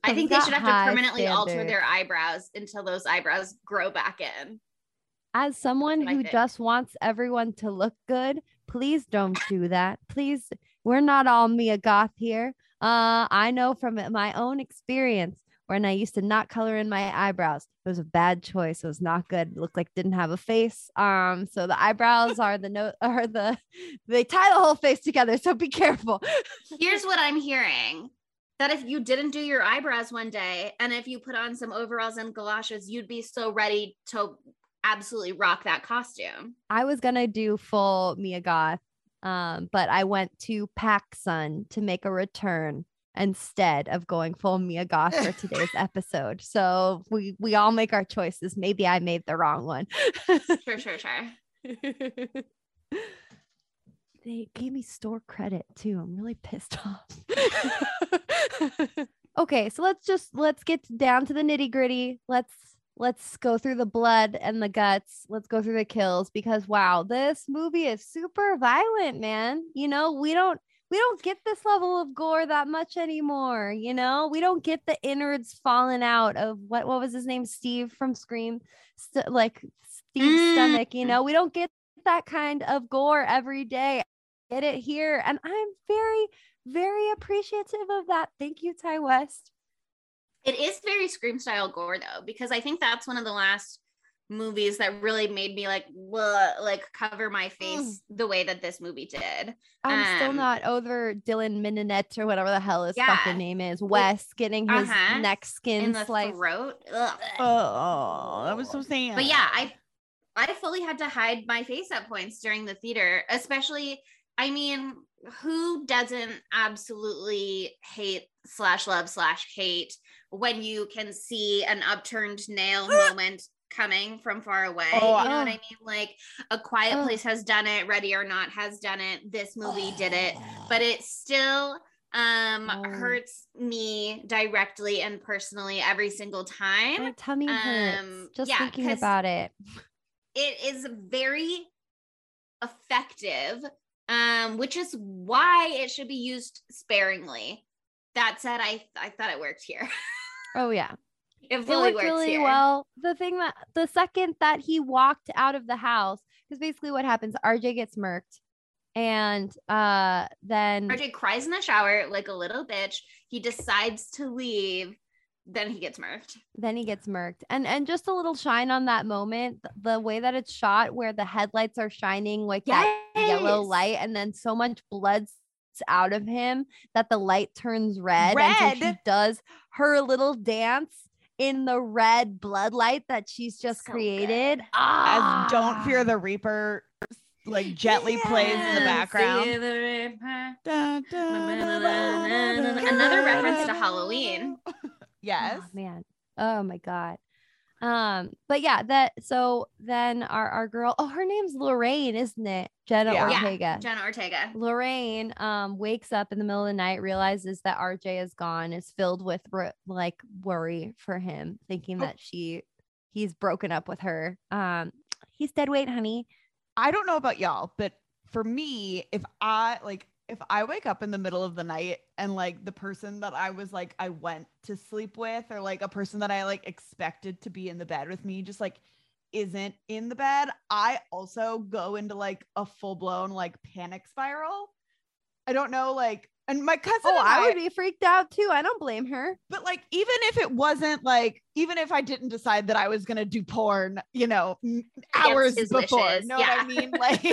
i think they should have to permanently alter their eyebrows until those eyebrows grow back in as someone who just wants everyone to look good, please don't do that. Please, we're not all Mia Goth here. Uh, I know from my own experience when I used to not color in my eyebrows. It was a bad choice. It was not good. It looked like it didn't have a face. Um, so the eyebrows are the note [LAUGHS] are the they tie the whole face together. So be careful. here's [LAUGHS] what i'm hearing that if you didn't do your eyebrows one day and if you put on some overalls and galoshes you'd be so ready to absolutely rock that costume I was gonna do full Mia Goth, um, but I went to PacSun to make a return instead of going full Mia Goth for today's [LAUGHS] episode. So we we all make our choices. Maybe I made the wrong one. sure sure sure [LAUGHS] they gave me store credit too. I'm really pissed off. [LAUGHS] okay, so let's just let's get down to the nitty gritty. Let's let's go through the blood and the guts. Let's go through the kills because wow, this movie is super violent, man. You know, we don't we don't get this level of gore that much anymore. You know, we don't get the innards falling out of what what was his name, Steve from Scream, St- like Steve's Mm. stomach. You know, we don't get that kind of gore every day. Get it here, and I'm very very appreciative of that. Thank you, Ti West. It is very scream style gore though, because I think that's one of the last movies that really made me like "Bleh," like cover my face the way that this movie did. I'm still Um, not over Dylan Minnette or whatever the hell his Yeah. fucking name is. Wes getting his Uh-huh. neck in skin the sliced. throat. Ugh. Oh, that was so sad. But yeah, I I fully had to hide my face at points during the theater, especially I mean, who doesn't absolutely hate slash love slash hate when you can see an upturned nail [GASPS] moment coming from far away? Oh, you know what I mean? Like a quiet Ugh. place has done it, Ready or Not has done it, this movie did it, but it still um Oh. hurts me directly and personally every single time My tummy hurts Um, just yeah, thinking about it. it is very effective um which is why it should be used sparingly that said i i thought it worked here [LAUGHS] Oh yeah. It worked works really here. well. The thing that the second that he walked out of the house, because basically what happens, RJ gets murked. And uh then rj cries in the shower like a little bitch. He decides to leave. Then he gets murked. Then he gets murked. And and just a little shine on that moment the way that it's shot where the headlights are shining like that yellow light and then so much blood's out of him that the light turns red, and so she does her little dance in the red blood light that she's just So created good. ah As Don't Fear the Reaper like gently plays in the background. the Reaper. Da, da, da, da, da, da, Another reference to. Halloween. [LAUGHS] Yes. Oh, man. Oh my god. Um, but yeah, that so then our our girl, oh, her name's Lorraine, isn't it? Jenna Yeah. Yeah, Ortega. Jenna Ortega. Lorraine um wakes up in the middle of the night, realizes that RJ is gone, is filled with ro- like worry for him, thinking Oh. that she he's broken up with her. Um, he's dead weight, honey. I don't know about y'all, but for me, if I like if I wake up in the middle of the night and like the person that I was like I went to sleep with or like a person that I like expected to be in the bed with me just like isn't in the bed, I also go into like a full-blown like panic spiral. I don't know like and my cousin Oh, and I would be freaked out too. I don't blame her. but like even if it wasn't like even if i didn't decide that i was going to do porn you know hours before wishes, know what i mean [LAUGHS] like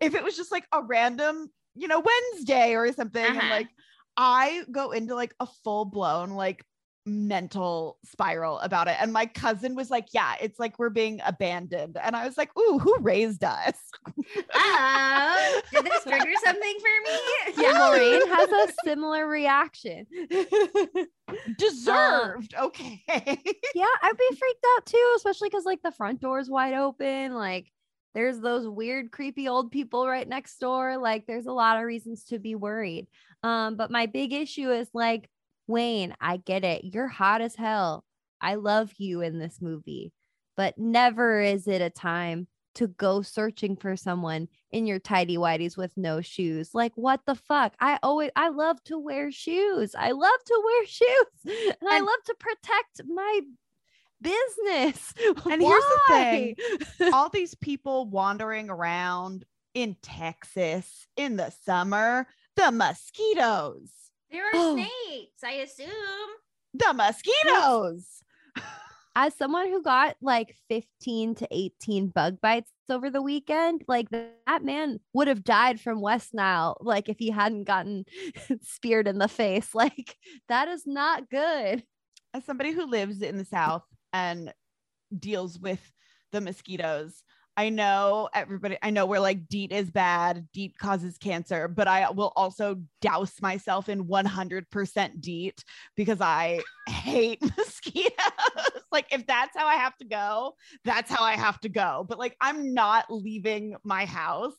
if it was just like a random you know wednesday or something Uh-huh. like i go into like a full blown like mental spiral about it and my cousin was like yeah it's like we're being abandoned and i was like ooh who raised us [LAUGHS] Oh, did this trigger [LAUGHS] something for me? Yeah, Lorraine has a similar reaction. [LAUGHS] deserved okay yeah, I'd be freaked out too, especially because like the front door is wide open. Like there's those weird, creepy old people right next door. Like there's a lot of reasons to be worried. Um, but my big issue is like, Wayne, I get it. You're hot as hell. I love you in this movie, but never is it a time to go searching for someone in your tidy whities with no shoes. Like, what the fuck? I always, I love to wear shoes. I love to wear [LAUGHS] shoes. And, I love to protect my business. [LAUGHS] And here's the thing. all these people wandering around in Texas in the summer, the mosquitoes, There are Oh. snakes, I assume. the mosquitoes. [LAUGHS] As someone who got like 15 to 18 bug bites over the weekend, like that man would have died from West Nile, like if he hadn't gotten [LAUGHS] speared in the face. Like that is not good. As somebody who lives in the South and deals with the mosquitoes, I know everybody, I know we're like DEET is bad, DEET causes cancer, but I will also douse myself in 100% DEET because I hate [LAUGHS] mosquitoes. [LAUGHS] like, if that's how I have to go, that's how I have to go. But like, I'm not leaving my house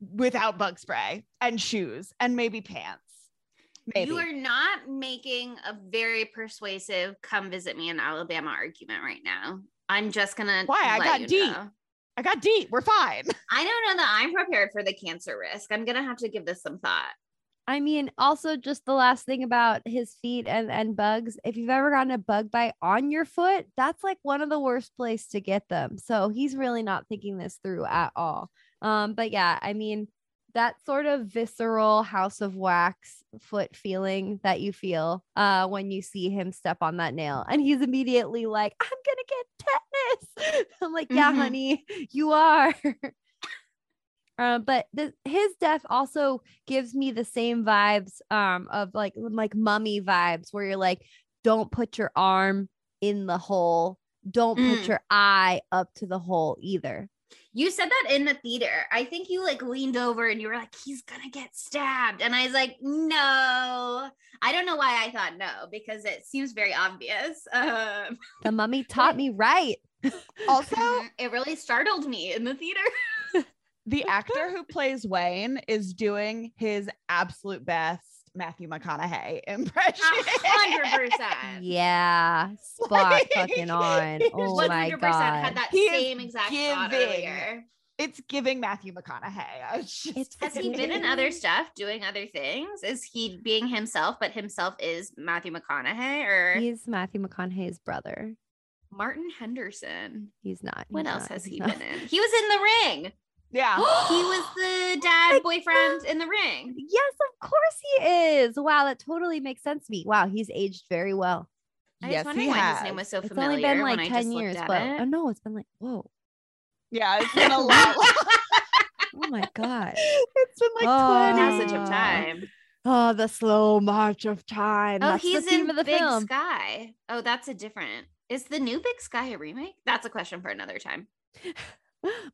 without bug spray and shoes and maybe pants. Maybe. You are not making a very persuasive come visit me in Alabama argument right now. I'm just gonna Why? I got you deep. know. I got deep. We're fine. [LAUGHS] I don't know that I'm prepared for the cancer risk. I'm gonna have to give this some thought. I mean, also just the last thing about his feet and, and bugs. If you've ever gotten a bug bite on your foot, that's like one of the worst place to get them. So he's really not thinking this through at all. Um, but yeah, I mean, that sort of visceral house of wax foot feeling that you feel uh when you see him step on that nail. And he's immediately like i'm gonna get tetanus. [LAUGHS] I'm like yeah Mhm. honey you are. [LAUGHS] Uh, but the, his death also gives me the same vibes um of like like mummy vibes where you're like don't put your arm in the hole. Don't put Mm. your eye up to the hole either You said that in the theater. I think you like leaned over and you were like, he's gonna get stabbed. And I was like, no. I don't know why I thought no, because it seems very obvious. [LAUGHS] Um, the mummy taught me right [LAUGHS] Also, it really startled me in the theater. [LAUGHS] the actor who plays Wayne is doing his absolute best Matthew McConaughey impression. hundred [LAUGHS] percent. Yeah, spot Like, fucking on. he's Oh One my hundred percent god. had that He same exact thought giving. earlier. It's giving Matthew McConaughey. Just- It's Has he been in other stuff, doing other things? Is he being himself, but himself is Matthew McConaughey or He's Matthew McConaughey's brother. Martin Henderson? He's not. What he's else has he not. been in? He was in The Ring. Yeah. [GASPS] he was the dad boyfriend in The Ring. Yes, of course he is. Wow, that totally makes sense to me. Wow, he's aged very well. I Yes, was wondering he why his name was so It's familiar only been like 10 years, but at oh no, it's been like, whoa. Yeah, it's been a [LAUGHS] lot. Oh [LAUGHS] my God. it's been like Oh. 20. Passage of time. Oh, the slow march of time. Oh, That's he's the in of the Big film. Sky. Oh, that's a different. Is the new Big Sky a remake? That's a question for another time. [LAUGHS]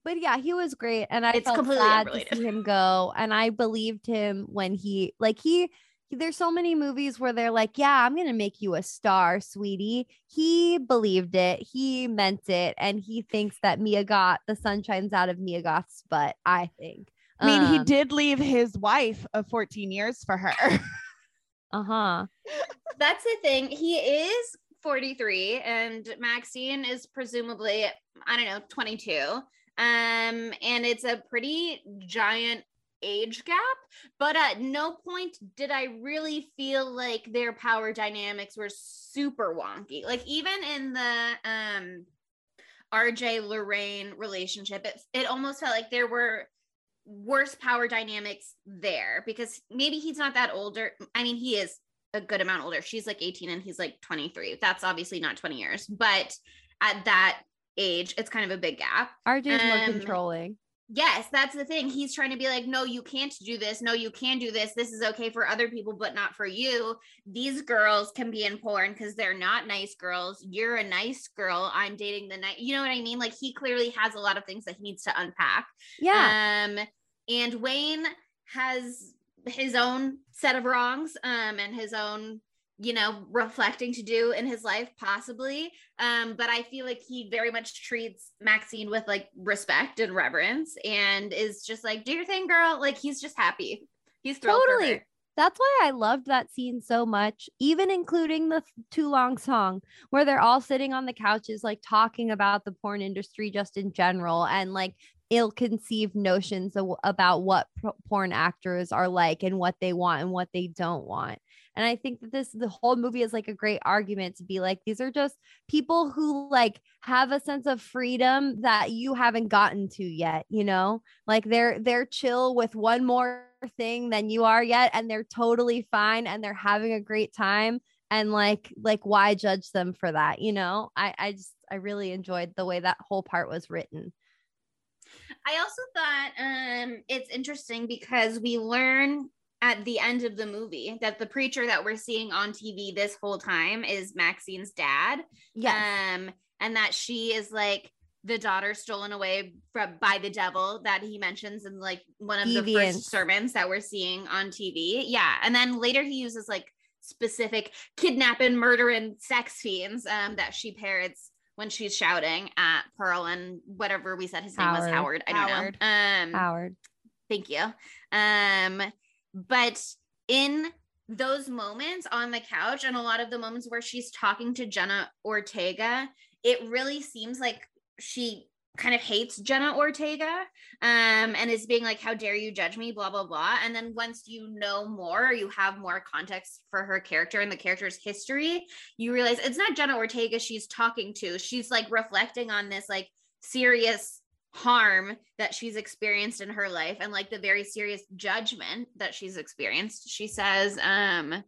but yeah, he was great, and I It's felt completely sad unrelated. to see him go. And I believed him when he, like, he. There's so many movies where they're like, "Yeah, I'm gonna make you a star, sweetie." He believed it. He meant it, and he thinks that Mia got the sun shines out of Mia Goth's butt. I think. I mean, he Um, did leave his wife of 14 years for her. Uh huh. [LAUGHS] That's the thing. He is 43 and Maxine is presumably, I don't know, 22. Um, and it's a pretty giant age gap, but at no point did I really feel like their power dynamics were super wonky. Like even in the um RJ Lorraine relationship, it, it almost felt like there were worse power dynamics there because maybe he's not that older. I mean, he is a good amount older. She's like 18 and he's like 23. That's obviously not 20 years, but at that age, it's kind of a big gap. More Um, controlling. Yes, that's the thing. He's trying to be like, no, you can't do this. No, you can do this. This is okay for other people, but not for you. These girls can be in porn because they're not nice girls. You're a nice girl. I'm dating the night. You know what I mean? Like he clearly has a lot of things that he needs to unpack. Yeah. Um, and Wayne has his own set of wrongs, um, and his own, you know, reflecting to do in his life, possibly. Um, but I feel like he very much treats Maxine with like respect and reverence and is just like, do your thing, girl. Like he's just happy. He's thrilled. for Totally. That's why I loved that scene so much, even including the th- too long song where they're all sitting on the couches, like talking about the porn industry just in general and like ill-conceived notions of, about what porn actors are like and what they want and what they don't want. And I think that this the whole movie is like a great argument to be like these are just people who like have a sense of freedom that you haven't gotten to yet, you know? Like they're they're chill with one more thing than you are yet and they're totally fine and they're having a great time and like like why judge them for that, you know? I I just I really enjoyed the way that whole part was written. I also thought um it's interesting because we learn at the end of the movie that the preacher that we're seeing on TV this whole time is Maxine's dad. Um, and that she is like the daughter stolen away from by the devil that he mentions in like one of the first sermons that we're seeing on TV. Yeah. And then later he uses like specific kidnapping, murder, and sex fiends um that she parrots when she's shouting at Pearl and whatever we said his name was Howard. Howard. I don't Howard. know. Um Howard. Thank you. Um, but in those moments on the couch and a lot of the moments where she's talking to Jenna Ortega, it really seems like she kind of hates Jenna Ortega um and is being like how dare you judge me? blah blah blah. And then once you know more you have more context for her character and the character's history you realize it's not Jenna Ortega she's talking to. She's like reflecting on this like serious harm that she's experienced in her life and like the very serious judgment that she's experienced. She says, um,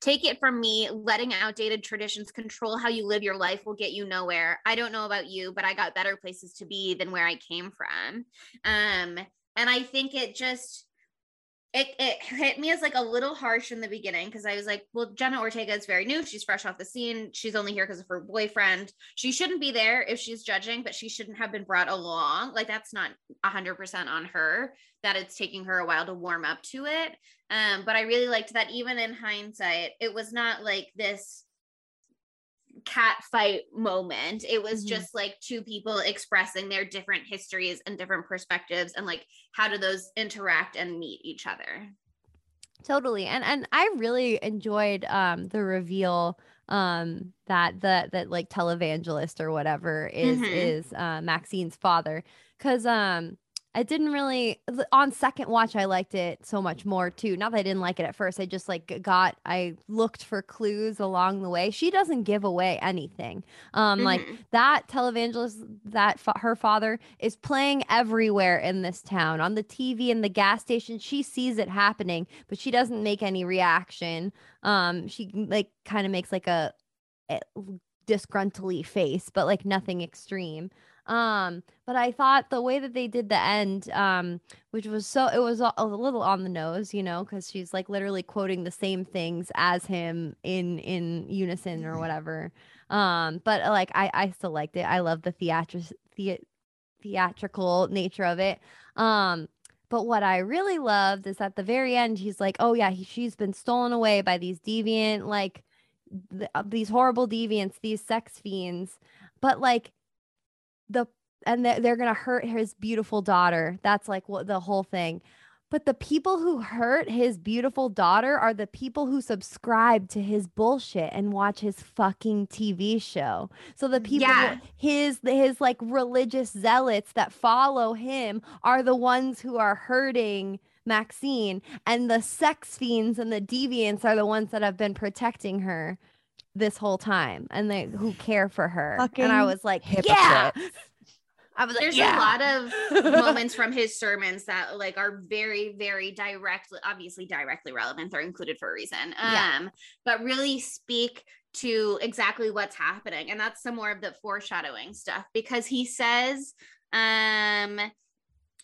Take it from me, letting outdated traditions control how you live your life will get you nowhere. I don't know about you, but I got better places to be than where I came from. Um, and I think it just it, it hit me as like a little harsh in the beginning because I was like, well, Jenna Ortega is very new. She's fresh off the scene. She's only here because of her boyfriend. She shouldn't be there if she's judging, but she shouldn't have been brought along. Like that's not 100% on her that it's taking her a while to warm up to it. Um, but I really liked that even in hindsight, it was not like this cat fight moment. It was mm-hmm. just like two people expressing their different histories and different perspectives and like how do those interact and meet each other. Totally. And and I really enjoyed um the reveal um that the that like televangelist or whatever is mm-hmm. is uh Maxine's father cuz um I didn't really on second watch I liked it so much more too. Not that I didn't like it at first. I just like got I looked for clues along the way. She doesn't give away anything. Um mm-hmm. like that televangelist that fa- her father is playing everywhere in this town on the TV in the gas station. She sees it happening, but she doesn't make any reaction. Um she like kind of makes like a, a disgruntly face, but like nothing extreme. Um, but I thought the way that they did the end, um, which was so it was a, a little on the nose, you know, because she's like literally quoting the same things as him in in unison or whatever. Um, but like I I still liked it. I love the theatric the theatrical nature of it. Um, but what I really loved is at the very end, he's like, "Oh yeah, he, she's been stolen away by these deviant, like th- uh, these horrible deviants, these sex fiends." But like the and they're, they're gonna hurt his beautiful daughter. That's like what the whole thing. But the people who hurt his beautiful daughter are the people who subscribe to his bullshit and watch his fucking TV show. So the people yeah. his his like religious zealots that follow him are the ones who are hurting Maxine and the sex fiends and the deviants are the ones that have been protecting her this whole time and they who care for her. Fucking and I was like, hypocrites. yeah. I was like, there's yeah. a lot of [LAUGHS] moments from his sermons that like are very, very directly, obviously directly relevant. They're included for a reason. Um, yeah. but really speak to exactly what's happening. And that's some more of the foreshadowing stuff because he says, um,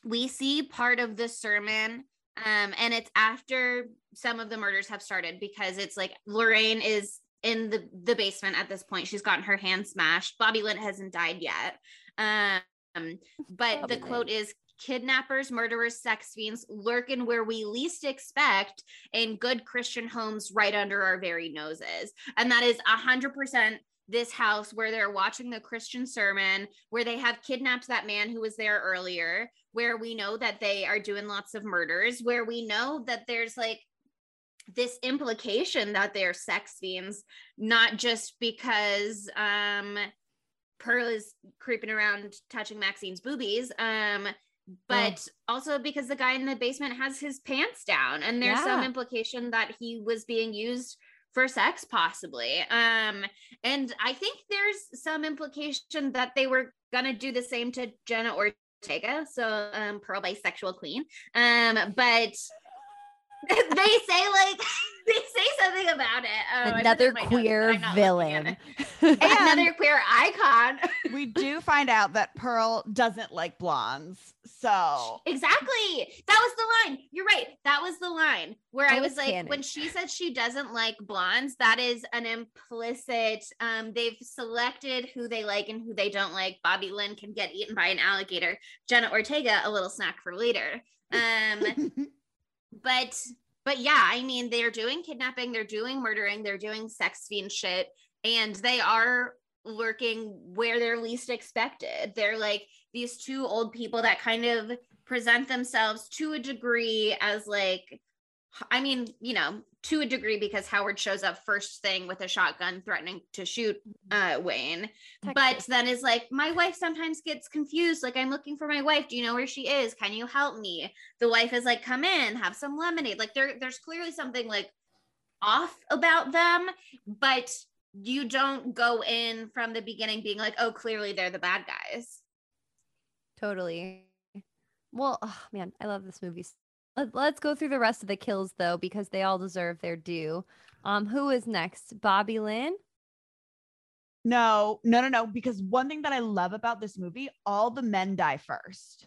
we see part of the sermon um, and it's after some of the murders have started because it's like Lorraine is in the the basement at this point. She's gotten her hand smashed. Bobby Lynn hasn't died yet. Um, but Bobby the Lynn. quote is kidnappers, murderers, sex fiends lurking where we least expect in good Christian homes right under our very noses. And that is a hundred percent this house where they're watching the Christian sermon, where they have kidnapped that man who was there earlier, where we know that they are doing lots of murders, where we know that there's like this implication that they're sex fiends, not just because um, Pearl is creeping around touching Maxine's boobies, um, but oh. also because the guy in the basement has his pants down, and there's yeah. some implication that he was being used for sex, possibly. Um, and I think there's some implication that they were gonna do the same to Jenna Ortega, so um, Pearl bisexual queen. Um, but [LAUGHS] they say like [LAUGHS] they say something about it. Oh, Another queer notes, villain. [LAUGHS] Another queer icon. we do find out that Pearl doesn't like blondes. So exactly. That was the line. You're right. That was the line where that I was, was like, canon. when she said she doesn't like blondes, that is an implicit. Um, they've selected who they like and who they don't like. Bobby Lynn can get eaten by an alligator. Jenna Ortega, a little snack for later. Um but but yeah, I mean, they're doing kidnapping, they're doing murdering, they're doing sex fiend shit, and they are lurking where they're least expected. They're like these two old people that kind of present themselves to a degree as like I mean, you know, to a degree because Howard shows up first thing with a shotgun threatening to shoot uh, Wayne. But then is like, my wife sometimes gets confused. Like, I'm looking for my wife. Do you know where she is? Can you help me? The wife is like, come in, have some lemonade. Like, there, there's clearly something like off about them, but you don't go in from the beginning being like, oh, clearly they're the bad guys. Totally. Well, oh, man, I love this movie. Let, let's go through the rest of the kills though, because they all deserve their due. Um, who is next? Bobby Lynn. No, no, no, no. Because one thing that I love about this movie, all the men die first.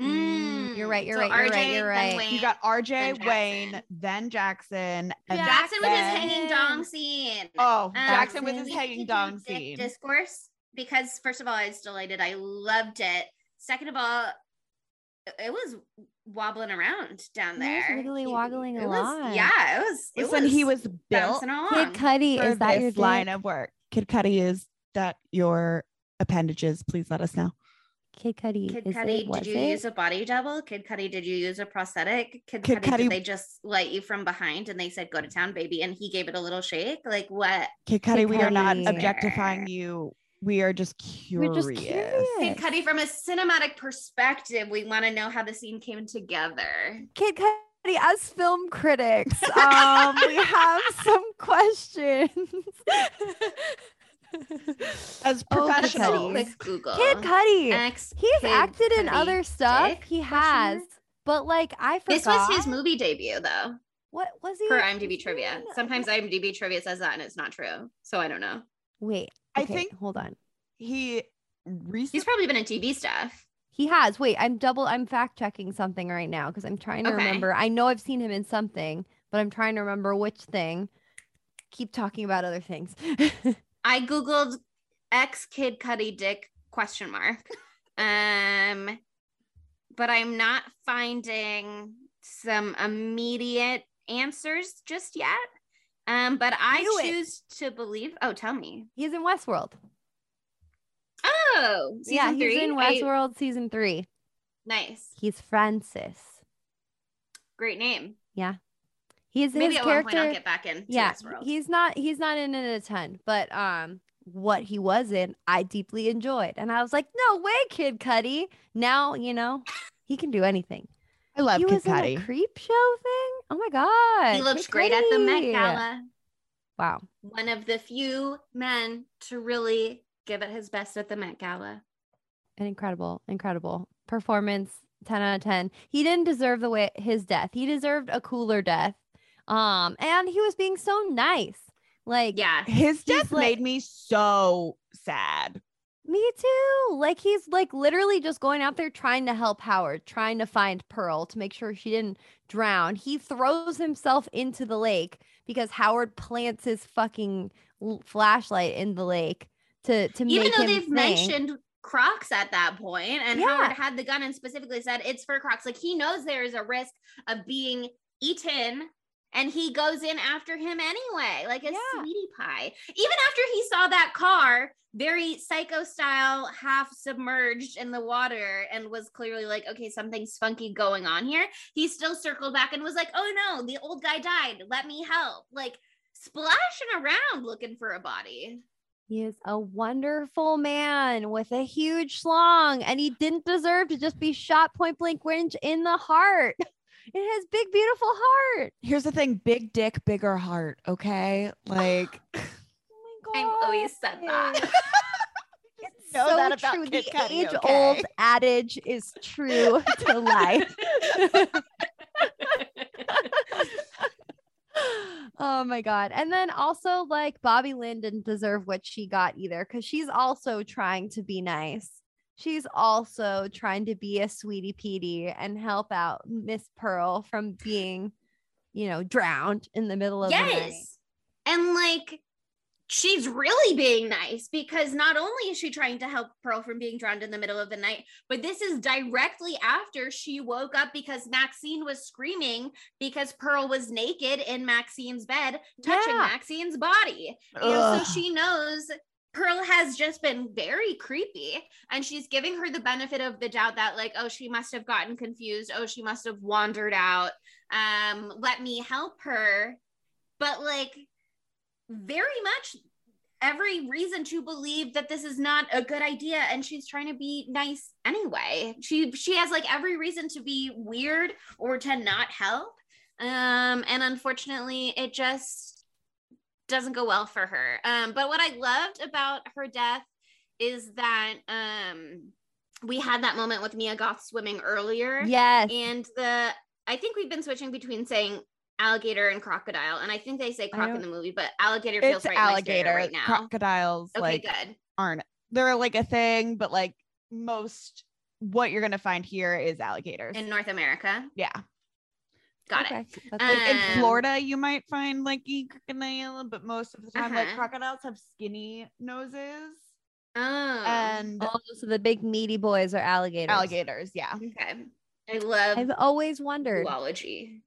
Mm, you're right, you're So right, you're right, you're right. Wayne, You got RJ, then Wayne, Jackson. then Jackson, and Jackson with his hanging dong scene. Oh, Um, Jackson with Jackson. his hanging dong scene. discourse because first of all, I was delighted. I loved it. Second of all, it was wobbling around down He was there. wiggly He- woggling a it was- Yeah, it was. It Listen, was he was built bouncing along. Kid Cudi, is that your line of work. Kid Cudi, is that your appendages? Please let us know. Kid Cudi. Kid is Cudi, it? Did you it? use a body double? Kid Cudi, did you use a prosthetic? Kid, Kid Cudi, Cudi- did they just light you from behind and they said go to town, baby, and he gave it a little shake? Like what? Kid Cudi, we are not objectifying you. We are just We're curious. just curious. Kid Cudi, from a cinematic perspective, we want to know how the scene came together. Kid Cudi, as film critics, um, we have [LAUGHS] some questions. [LAUGHS] As Oh, professionals, Cudi. Quick Google. Kid Cudi. Ex He's Kid acted in other stuff. dick? He has, mark? but like I forgot. This was his movie debut, though, What was he? per was IMDb he trivia. in- Sometimes IMDb trivia says that and it's not true. So I don't know. Wait, I think- Hold on. he recently He's probably been in TV stuff. He has. Wait, I'm double. I'm fact checking something right now because I'm trying to Okay. remember. I know I've seen him in something, but I'm trying to remember which thing. Keep talking about other things. [LAUGHS] I googled ex Kid Cudi dick question mark. Um, but I'm not finding some immediate answers just yet. Um, but I Knew it. choose to believe. Oh, tell me. he's in Westworld. Oh, yeah, he's three? in I- Westworld season three. nice, He's Francis. great name. Yeah. He's Maybe his at one character. point I'll get back into yeah, Westworld. he's not. He's not in it a ton, but um, what he was in, I deeply enjoyed, and I was like, no way, Kid Cudi. Now you know he can do anything. I love he Kid was in a creep show thing. Oh my god, he looks great at the Met Gala. Wow. One of the few men to really give it his best at the Met Gala. an incredible, incredible performance. 10 out of 10. He didn't deserve the way his death. He deserved a cooler death. Um, and he was being so nice. Like, Yeah, His death like- made me so sad. Me too. Like, he's like literally just going out there trying to help Howard, trying to find Pearl to make sure she didn't drown. He throws himself into the lake because Howard plants his fucking flashlight in the lake to to make. even though they've think. mentioned Crocs at that point, and Yeah. Howard had the gun and specifically said it's for Crocs. Like he knows there is a risk of being eaten, and he goes in after him anyway, like a Yeah. sweetie pie. Even after he saw that car, very psycho style, half submerged in the water, and was clearly like, okay, something's funky going on here. He still circled back and was like, oh no, the old guy died. Let me help. Like splashing around looking for a body. He is a wonderful man with a huge schlong, and he didn't deserve to just be shot point blank range in the heart. [LAUGHS] In has big, beautiful heart. Here's the thing: big dick, bigger heart. Okay, like [GASPS] Oh my God. I've always said that. [LAUGHS] [LAUGHS] It's know so that about true. Kid the Cudi, age-old okay? adage is true to life. [LAUGHS] oh my god. And then also like Bobby Lynn didn't deserve what she got either cuz she's also trying to be nice. She's also trying to be a sweetie Petey and help out Miss Pearl from being, you know, drowned in the middle of the night. yes. And like she's really being nice because not only is she trying to help Pearl from being drowned in the middle of the night, but this is directly after she woke up because Maxine was screaming because Pearl was naked in Maxine's bed, touching Yeah. Maxine's body. And so she knows Pearl has just been very creepy and she's giving her the benefit of the doubt that like oh she must have gotten confused. Oh she must have wandered out. Um let me help her. But like very much every reason to believe that this is not a good idea and she's trying to be nice anyway. She she has like every reason to be weird or to not help. Um and unfortunately it just doesn't go well for her um but what i loved about her death is that um we had that moment with Mia Goth swimming earlier. Yes. And the I think we've been switching between saying alligator and crocodile, and I think they say croc in the movie, but alligator feels right alligator. right now. Crocodiles okay, like good. aren't they're like a thing, but like most what you're gonna find here is alligators. In North America, yeah. Got it. okay. That's Um, good. in Florida, you might find like e crocodile, but most of the time, like Uh-huh. crocodiles have skinny noses Oh, and Oh, so the big meaty boys are alligators. alligators. Yeah. okay. I love I've always wondered. zoology.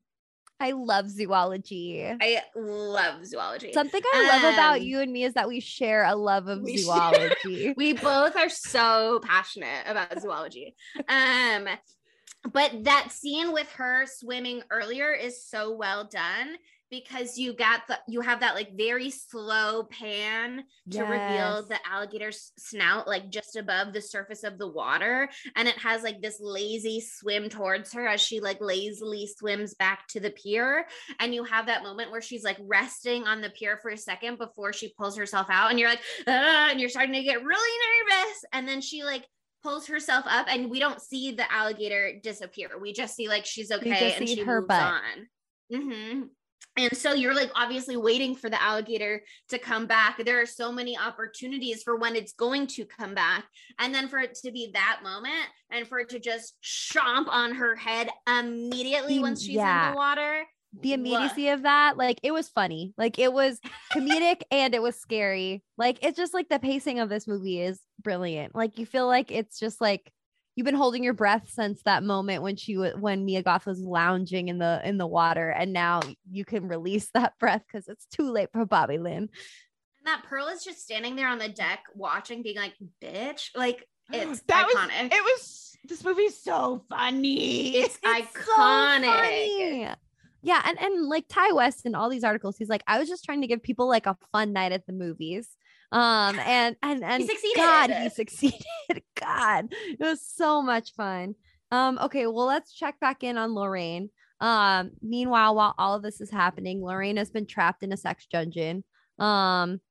I love zoology. I love zoology. Something I love about Um, you and me is that we share a love of we share- zoology. [LAUGHS] we both are so passionate about zoology. [LAUGHS] Um, but that scene with her swimming earlier is so well done because you got the you have that like very slow pan to reveal the alligator's snout like just above the surface of the water. And it has like this lazy swim towards her as she like lazily swims back to the pier. And you have that moment where she's like resting on the pier for a second before she pulls herself out and you're like "Ah," and you're starting to get really nervous. And then she like pulls herself up and we don't see the alligator disappear we just see like she's okay and she her moves butt. on hmm and so you're like obviously waiting for the alligator to come back. There are so many opportunities for when it's going to come back. And then for it to be that moment and for it to just chomp on her head immediately once she's yeah. in the water. The What? immediacy of that, like it was funny. Like it was comedic [LAUGHS] and it was scary. Like it's just like the pacing of this movie is brilliant. Like you feel like it's just like you've been holding your breath since that moment when she when Mia Goth was lounging in the in the water, and now you can release that [LAUGHS] breath because it's too late for Bobby Lynn. And that Pearl is just standing there on the deck watching, being like, bitch. Like [GASPS] it's That was- It was this movie's so funny. it's, so iconic. funny. Yeah, and and like Ti West in all these articles, he's like, I was just trying to give people like a fun night at the movies. Um, [LAUGHS] and and and succeeded. God, he succeeded. [LAUGHS] God, it was so much fun. Um, okay, well, let's check back in on Lorraine. Um, meanwhile, while all of this is happening, Lorraine has been trapped in a sex dungeon. Um,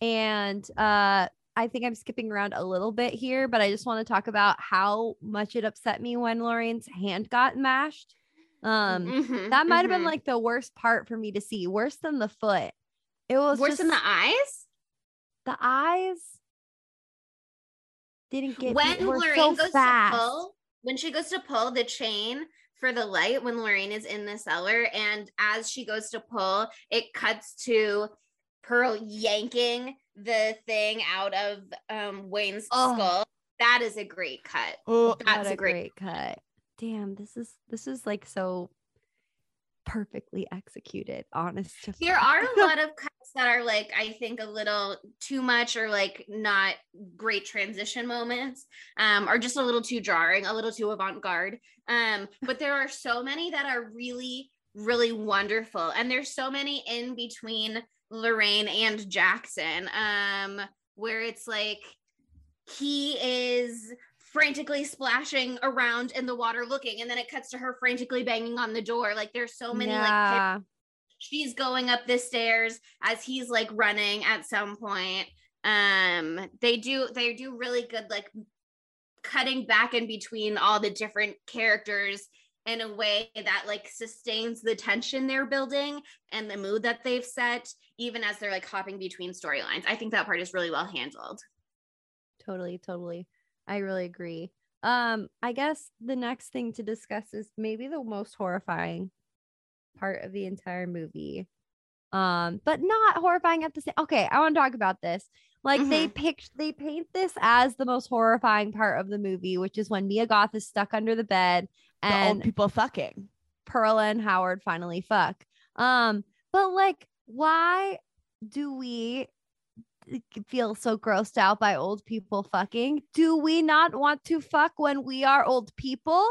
and uh I think I'm skipping around a little bit here, but I just want to talk about how much it upset me when Lorraine's hand got mashed. Um, Mhm, that might have been mhm. like the worst part for me to see, worse than the foot. It was worse just than the eyes. the eyes didn't get when me- Lorraine so goes fast. to pull, when she goes to pull the chain for the light, when Lorraine is in the cellar, and as she goes to pull, it cuts to Pearl yanking the thing out of um, Wayne's Oh. skull. That is a great cut. Oh, That's a a great- great cut. Damn, this is this is like so perfectly executed. Honest. to There are a [LAUGHS] lot of cuts that are like I think a little too much or like not great transition moments, um, or just a little too jarring, a little too avant-garde. Um, but there are so many that are really, really wonderful, and there's so many in between Lorraine and Jackson, um, where it's like he is frantically splashing around in the water looking and then it cuts to her frantically banging on the door. Like there's so many like she's going up the stairs as he's like running at some point. Um they do they do really good like cutting back in between all the different characters in a way that like sustains the tension they're building and the mood that they've set even as they're like hopping between storylines. I think that part is really well handled. Totally totally i really agree um i guess the next thing to discuss is maybe the most horrifying part of the entire movie um but not horrifying at the same okay i want to talk about this like they picked they paint this as the most horrifying part of the movie which is when mia goth is stuck under the bed the old and people fucking. Pearl and Howard finally fuck. Um, but like, why do we feel so grossed out by old people fucking? Do we not want to fuck when we are old people?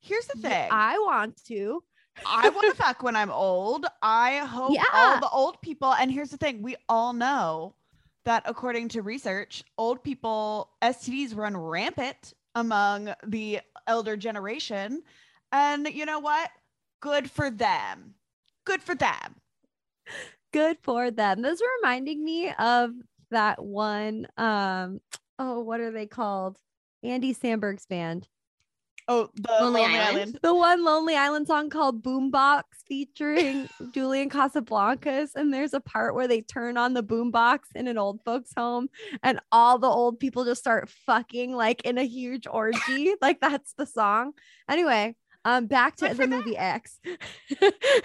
Here's the thing. I want to. I want to [LAUGHS] fuck when I'm old. I hope Yeah. all the old people. And here's the thing: we all know that according to research, old people STDs run rampant among the elder generation. And you know what? Good for them. Good for them. Good for them. Those are reminding me of that one. Um, oh, what are they called? Andy Samberg's band. Oh, the Lonely Lonely, Island? Island. The one Lonely Island song called Boombox featuring [LAUGHS] Julian Casablancas. And there's a part where they turn on the boombox in an old folks' home and all the old people just start fucking like in a huge orgy. [LAUGHS] like that's the song. Anyway, um back to the movie X. [LAUGHS]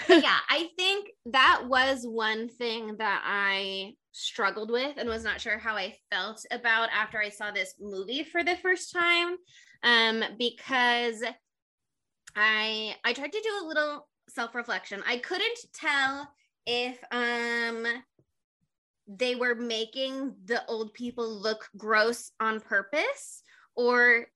Yeah, I think that was one thing that I struggled with and was not sure how I felt about after I saw this movie for the first time. Um, because I I tried to do a little self-reflection. I couldn't tell if um they were making the old people look gross on purpose or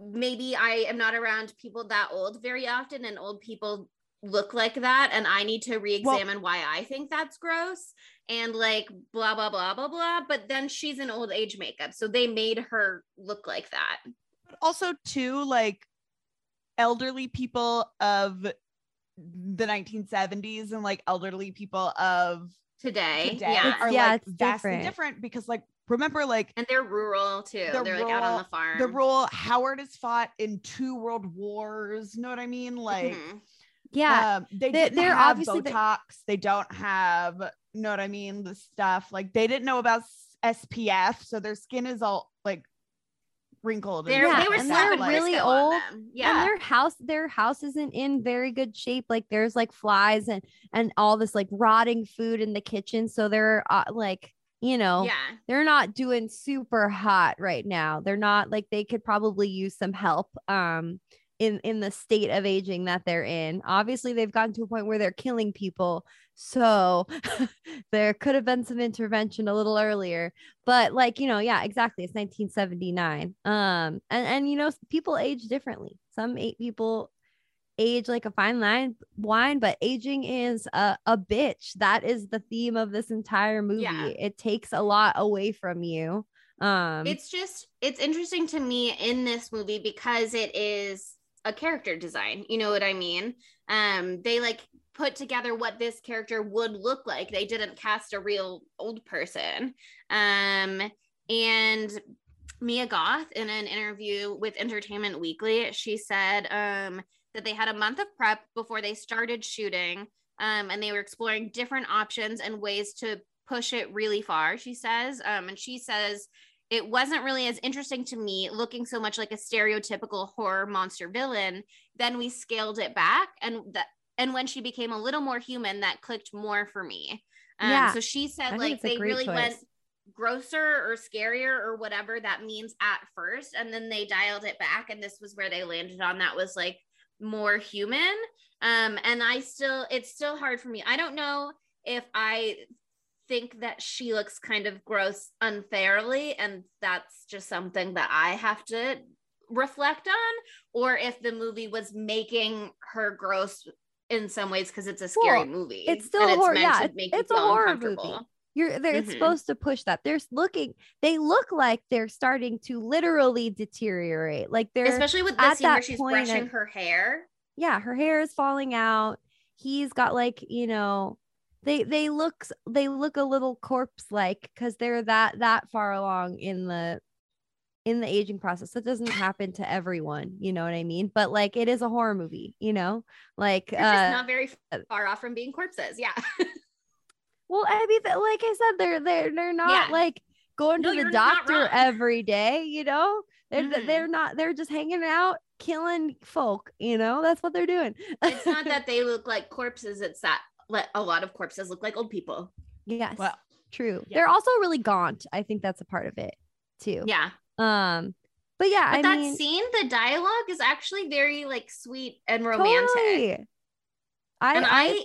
maybe I am not around people that old very often and old people look like that and I need to re-examine why I think that's gross and like blah blah blah blah blah but then she's in old age makeup so they made her look like that. But also, too, like elderly people of the 1970s and like elderly people of Today, today yeah. are Yeah, like it's vastly different. different because like remember like And they're rural too. They're They're, like out on the farm. the rural Howard has fought in two world wars. You know what I mean? Like Mhm. Yeah. um, they They- didn't they're have obviously Botox. They don't have, you know what I mean? The stuff like they didn't know about SPF, so their skin is all like wrinkled. and They're, Yeah, they were and they're really old, them. and Yeah. their house their house isn't in very good shape like there's like flies and and all this like rotting food in the kitchen so they're uh, like you know Yeah. they're not doing super hot right now. They're not like they could probably use some help um in in the state of aging that they're in. Obviously they've gotten to a point where they're killing people so [LAUGHS] there could have been some intervention a little earlier. But like you know yeah exactly it's 1979 um and and you know people age differently. Some eight people age like a fine line wine but aging is a, a bitch. That is the theme of this entire movie. Yeah. it takes a lot away from you. Um it's just it's interesting to me in this movie because it is a character design you know what i mean? Um they like put together what this character would look like. They didn't cast a real old person. Um and mia goth in an interview with entertainment weekly she said um that they had a month of prep before they started shooting um and they were exploring different options and ways to push it really far she says. Um and she says it wasn't really as interesting to me looking so much like a stereotypical horror monster villain. Then we scaled it back and that and when she became a little more human that clicked more for me. Um, Yeah. so she said think like they really went grosser or scarier or whatever that means at first and then they dialed it back and this was where they landed on that was like more human. Um and i still it's still hard for me. I don't know if i think that she looks kind of gross unfairly and that's just something that i have to reflect on or if the movie was making her gross in some ways because it's a scary Well, movie it's still a horror- yeah, to it's- it's a horror movie. You're they're it's Mhm. supposed to push that. They're looking, they look like they're starting to literally deteriorate. Like they're especially with the scene where she's brushing of- her hair yeah, her hair is falling out. He's got like, you know, they they look they look a little corpse like because they're that that far along in the in the aging process. That doesn't happen to everyone, you know what I mean? But like it is a horror movie, you know? Like They're just uh not very far off from being corpses. Yeah. [LAUGHS] Well, I mean, like I said, they're they're they're not Yeah. like going No, to the doctor every day, you know. They're Mhm. they're not. They're just hanging out, killing folk. You know, that's what they're doing. it's not that [LAUGHS] they look like corpses, it's that let a lot of corpses look like old people. yes, Well, true. yeah. They're also really gaunt. I think that's a part of it too. Yeah. Um, but yeah, But I that mean, scene, the dialogue is actually very like sweet and romantic. totally. I, and I I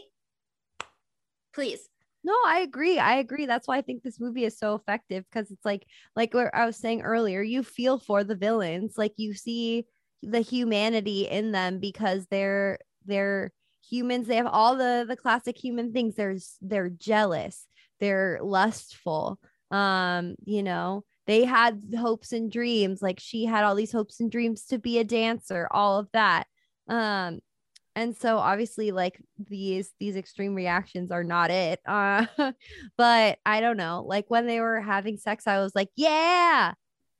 please. No, I agree. I agree. That's why I think this movie is so effective because it's like like what I was saying earlier, you feel for the villains. Like you see the humanity in them because they're they're humans. They have all the the classic human things. There's they're jealous, they're lustful. Um, you know, they had hopes and dreams. Like she had all these hopes and dreams to be a dancer, all of that. Um, and so obviously like these these extreme reactions are not it uh [LAUGHS] but i don't know like when they were having sex i was like yeah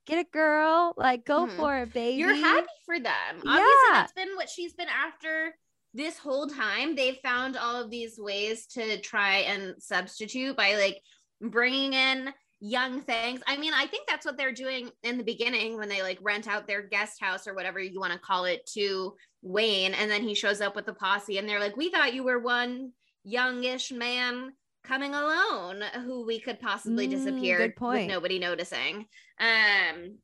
get it, girl. Like, go Mhm. for it, baby. You're happy for them. Obviously, Yeah. that's been what she's been after this whole time. They've found all of these ways to try and substitute by like bringing in young things. I mean, I think that's what they're doing in the beginning when they like rent out their guest house or whatever you want to call it to Wayne. And then he shows up with the posse and they're like, We thought you were one youngish man coming alone who we could possibly Mm, disappear good with nobody noticing. Um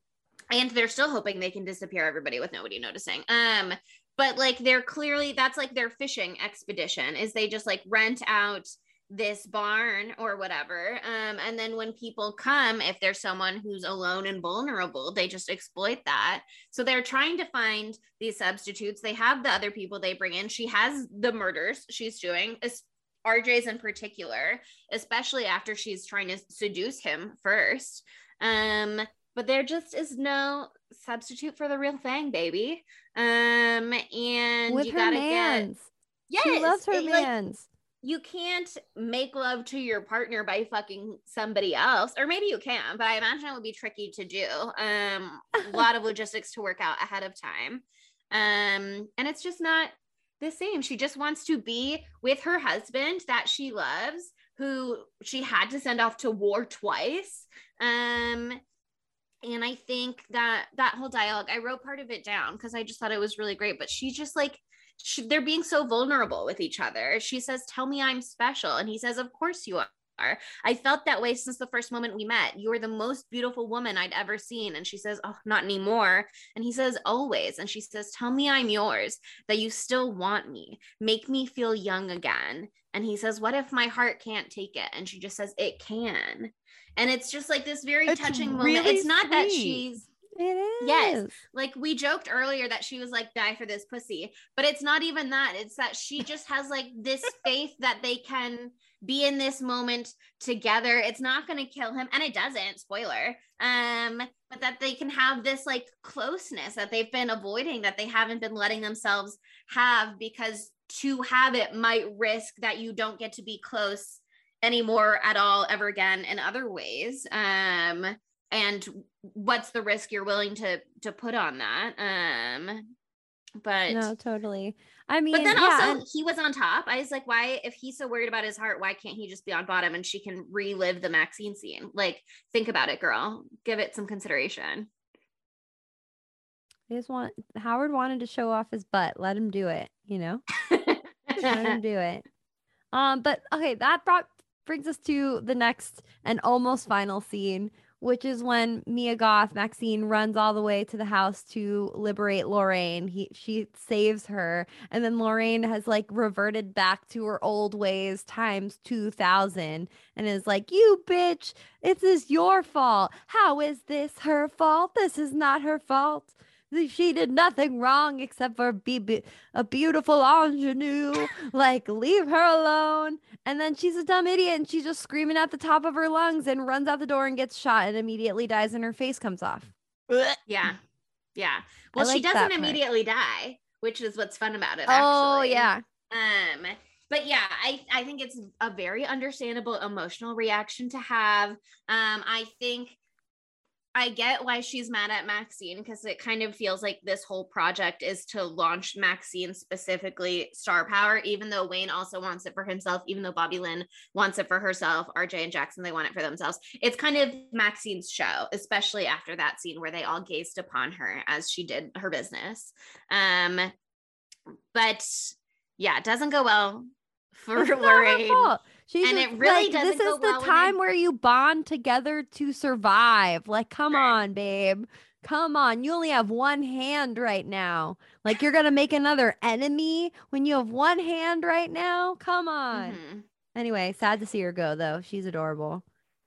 and they're still hoping they can disappear everybody with nobody noticing. Um but like they're clearly that's like their fishing expedition is they just like rent out this barn or whatever um and then when people come if there's someone who's alone and vulnerable they just exploit that. So they're trying to find these substitutes. They have the other people they bring in. She has the murders she's doing RJ's in particular especially after she's trying to seduce him first. Um but there just is no substitute for the real thing baby. Um and with you her gotta mans. get she loves her it, like, mans. You can't make love to your partner by fucking somebody else or maybe you can but i imagine it would be tricky to do. Um a lot of [LAUGHS] logistics to work out ahead of time. Um and it's just not the same. She just wants to be with her husband that she loves who she had to send off to war twice. Um and i think that that whole dialogue i wrote part of it down because i just thought it was really great but she just like she, they're being so vulnerable with each other. She says, Tell me I'm special. And he says, Of course you are. I felt that way since the first moment we met. You are the most beautiful woman I'd ever seen. And she says, Oh, not anymore. And he says, Always. And she says, Tell me I'm yours, that you still want me. Make me feel young again. And he says, What if my heart can't take it? And she just says, It can. And it's just like this very It's touching moment. really It's not that she's It is. Yes. like we joked earlier that she was like die for this pussy but it's not even that it's that she just has like this [LAUGHS] faith that they can be in this moment together it's not going to kill him and it doesn't spoiler um but that they can have this like closeness that they've been avoiding that they haven't been letting themselves have because to have it might risk that you don't get to be close anymore at all ever again in other ways um and what's the risk you're willing to to put on that um but No, totally. I mean, but then yeah, also he was on top i was like why if he's so worried about his heart why can't he just be on bottom and she can relive the maxine scene like think about it girl give it some consideration I just want Howard wanted to show off his butt. Let him do it. You know, [LAUGHS] let him do it. Um, but okay, that brought brings us to the next and almost final scene, which is when Mia Goth Maxine runs all the way to the house to liberate Lorraine. He she saves her, and then Lorraine has like reverted back to her old ways times two thousand, and is like, "You bitch, it is your fault. How is this her fault? This is not her fault." She did nothing wrong except for be, be a beautiful ingenue. like, leave her alone. And then she's a dumb idiot and she's just screaming at the top of her lungs and runs out the door and gets shot and immediately dies and her face comes off. yeah yeah well she doesn't immediately die which is what's fun about it Oh, actually. yeah. Um, but yeah, I I think it's a very understandable emotional reaction to have. Um, I think I get why she's mad at Maxine because it kind of feels like this whole project is to launch Maxine specifically star power, even though Wayne also wants it for himself, even though Bobby Lynn wants it for herself, RJ and Jackson, they want it for themselves. It's kind of Maxine's show, especially after that scene where they all gazed upon her as she did her business. Um, but yeah, it doesn't go well for It's not her Lorraine. And it really like, doesn't This is the well time where you bond together to survive. Like, come Right. on, babe. Come on. You only have one hand right now. Like, you're going to make another enemy when you have one hand right now? Come on. Mhm. Anyway, sad to see her go, though. She's adorable.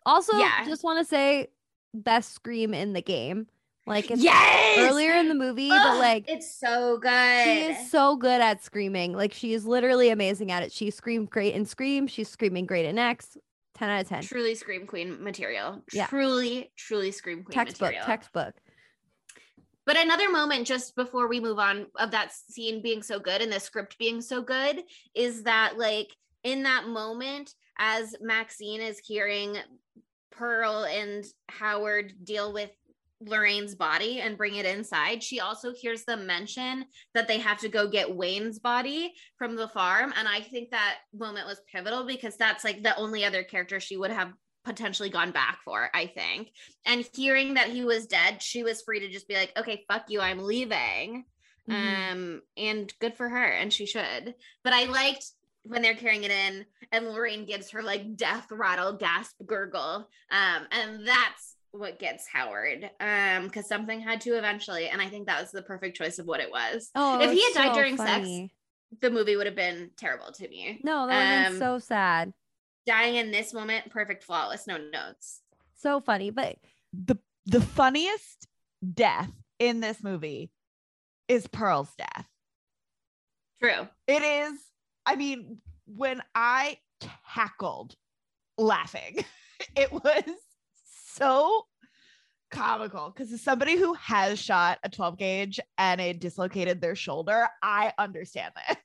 Also, Yeah. just want to say best scream in the game. Like, it's Yes. earlier in the movie, but like, it's so good. she is so good at screaming. Like she is literally amazing at it. She screamed great in Scream. She's screaming great in X. 10 out of 10. truly scream queen material. Yeah. Truly, truly scream queen Textbook, material. textbook. But another moment, just before we move on, of that scene being so good and the script being so good, is that like in that moment, as Maxine is hearing Pearl and Howard deal with Lorraine's body and bring it inside, she also hears them mention that they have to go get Wayne's body from the farm. And I think that moment was pivotal because that's like the only other character she would have potentially gone back for, I think. And hearing that he was dead, she was free to just be like, okay, fuck you, I'm leaving. Mhm. Um, and good for her, and she should. But I liked when they're carrying it in and Lorraine gives her like death rattle gasp gurgle. Um, and that's what gets Howard. Um, because something had to eventually, and I think that was the perfect choice of what it was. Oh, if he it's had died so during funny. sex, the movie would have been terrible to me. No, that would have Um, been so sad. Dying in this moment, perfect, flawless, no notes. So funny. But the the funniest death in this movie is Pearl's death. True. It is, I mean, when I cackled laughing, [LAUGHS] it was so comical because as somebody who has shot a 12 gauge and it dislocated their shoulder, I understand this.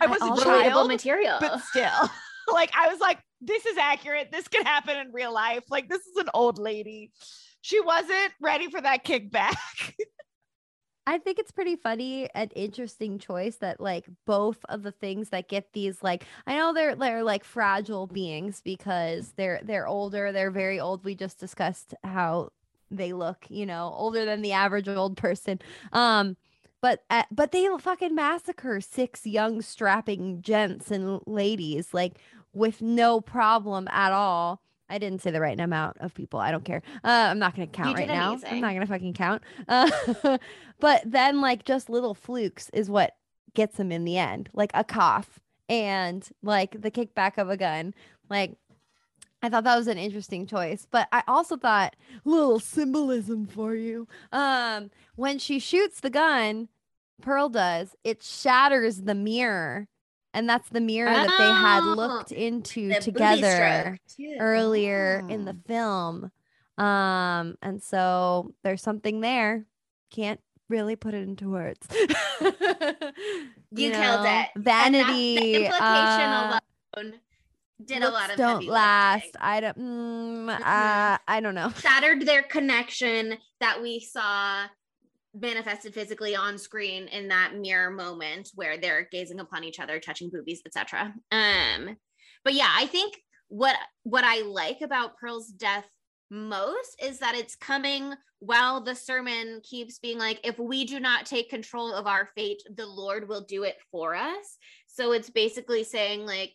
I was a also- Relatable child, material. but still, [LAUGHS] like, I was like, this is accurate. This could happen in real life. Like, this is an old lady. She wasn't ready for that kickback. [LAUGHS] I think it's pretty funny and interesting choice that like both of the things that get these like I know they're they're like fragile beings because they're they're older, they're very old. We just discussed how they look, you know, older than the average old person. Um but uh, but they fucking massacre six young strapping gents and ladies like with no problem at all. I didn't say the right amount of people. I don't care. Uh, I'm not going to count right now. I'm not going to fucking count. Uh, [LAUGHS] but then, like, just little flukes is what gets them in the end, like a cough and like the kickback of a gun. Like, I thought that was an interesting choice, but I also thought little symbolism for you. Um, when she shoots the gun, Pearl does, it shatters the mirror. And that's the mirror that they had Oh, looked into The together earlier in the Oh. film. Um, and so there's something there. Can't really put it into words. [LAUGHS] You killed it. Vanity. uh, alone did a lot of don't last. lifting. I don't. Mm, Mhm. uh, I don't know. [LAUGHS] Shattered their connection that we saw manifested physically on screen in that mirror moment where they're gazing upon each other, touching boobies, etc. Um, but yeah, I think what what I like about Pearl's death most is that it's coming while the sermon keeps being like if we do not take control of our fate the lord will do it for us so it's basically saying like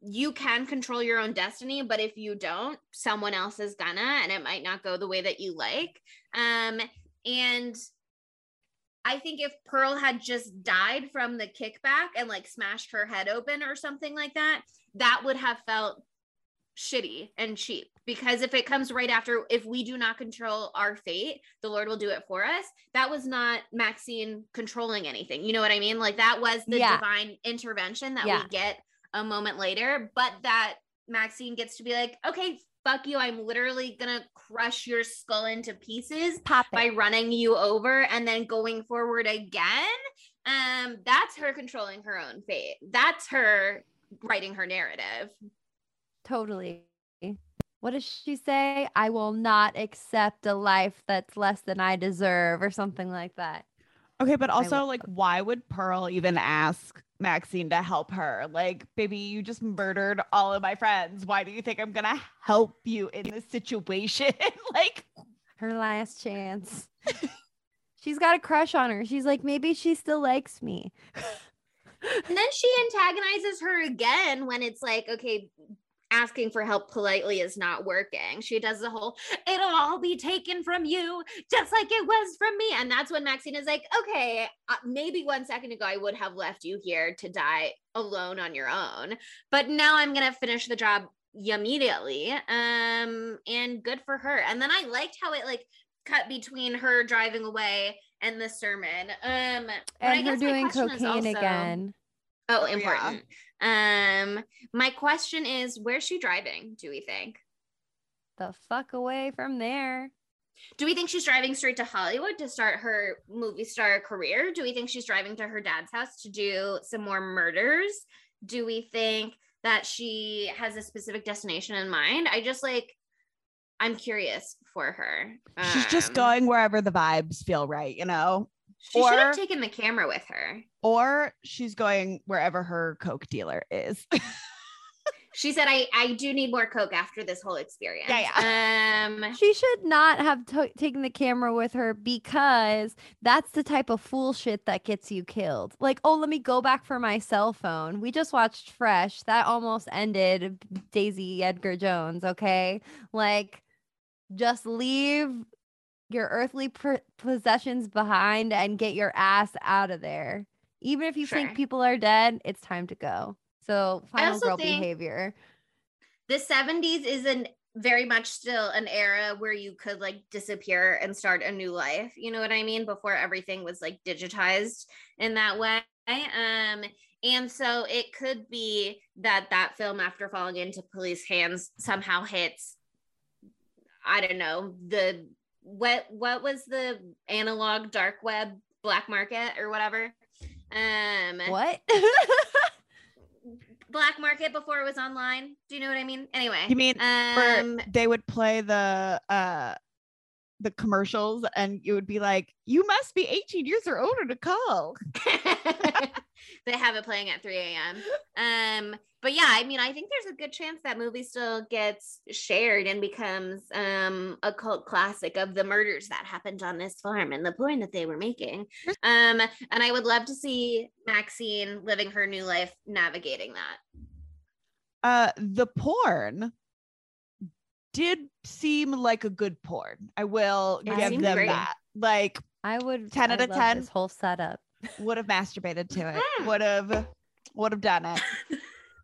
you can control your own destiny but if you don't someone else is gonna and it might not go the way that you like um and I think if Pearl had just died from the kickback and like smashed her head open or something like that, that would have felt shitty and cheap. Because if it comes right after, if we do not control our fate, the Lord will do it for us. That was not Maxine controlling anything. You know what I mean? Like that was the Yeah. divine intervention that Yeah. we get a moment later, but that Maxine gets to be like, okay, fuck you. I'm literally gonna crush your skull into pieces Pop it. by running you over and then going forward again um that's her controlling her own fate that's her writing her narrative Totally. What does she say? I will not accept a life that's less than I deserve, or something like that. Okay, but also like why would Pearl even ask Maxine to help her? Like, baby, you just murdered all of my friends. Why do you think I'm gonna help you in this situation? [LAUGHS] like, Her last chance. [LAUGHS] She's got a crush on her. She's like, maybe she still likes me. and then she antagonizes her again when it's like okay asking for help politely is not working. She does the whole it'll all be taken from you just like it was from me. And that's when maxine is like okay uh, maybe one second ago i would have left you here to die alone on your own but now i'm gonna finish the job immediately um and good for her. And then i liked how it like cut between her driving away and the sermon. Um but I And her guess doing cocaine also- again. Oh, yeah. Important. Um, my question is, where's she driving? Do we think? The fuck away from there. Do we think she's driving straight to Hollywood to start her movie star career? Do we think she's driving to her dad's house to do some more murders? Do we think that she has a specific destination in mind? I just like I'm curious for her. She's just Um, going wherever the vibes feel right, you know? She should have taken the camera with her. Or she's going wherever her Coke dealer is. [LAUGHS] She said, "I I do need more coke after this whole experience." Yeah, Um. She should not have to- taken the camera with her because that's the type of fool shit that gets you killed. Like, oh, let me go back for my cell phone. We just watched Fresh. That almost ended Daisy Edgar Jones, okay? Like, just leave your earthly pr- possessions behind and get your ass out of there. Even if you Sure. think people are dead, it's time to go. So, final girl behavior. the 70s is an very much still an era where you could like disappear and start a new life you know what i mean before everything was like digitized in that way um and so it could be that that film after falling into police hands somehow hits i don't know the what what was the analog dark web black market or whatever um What? [LAUGHS] black market before it was online do you know what i mean anyway You mean um they would play the uh the commercials and you would be like, you must be 18 years or older to call. [LAUGHS] [LAUGHS] they have it playing at 3 a.m. Um, but yeah, I mean, I think there's a good chance that movie still gets shared and becomes um a cult classic of the murders that happened on this farm and the point that they were making. Um, and I would love to see Maxine living her new life navigating that. Uh the porn did seem like a good porn. I will It give them great. that. Like I would 10 I out of 10. This whole setup. Would have masturbated to it. Mm. Would have would have done it. [LAUGHS]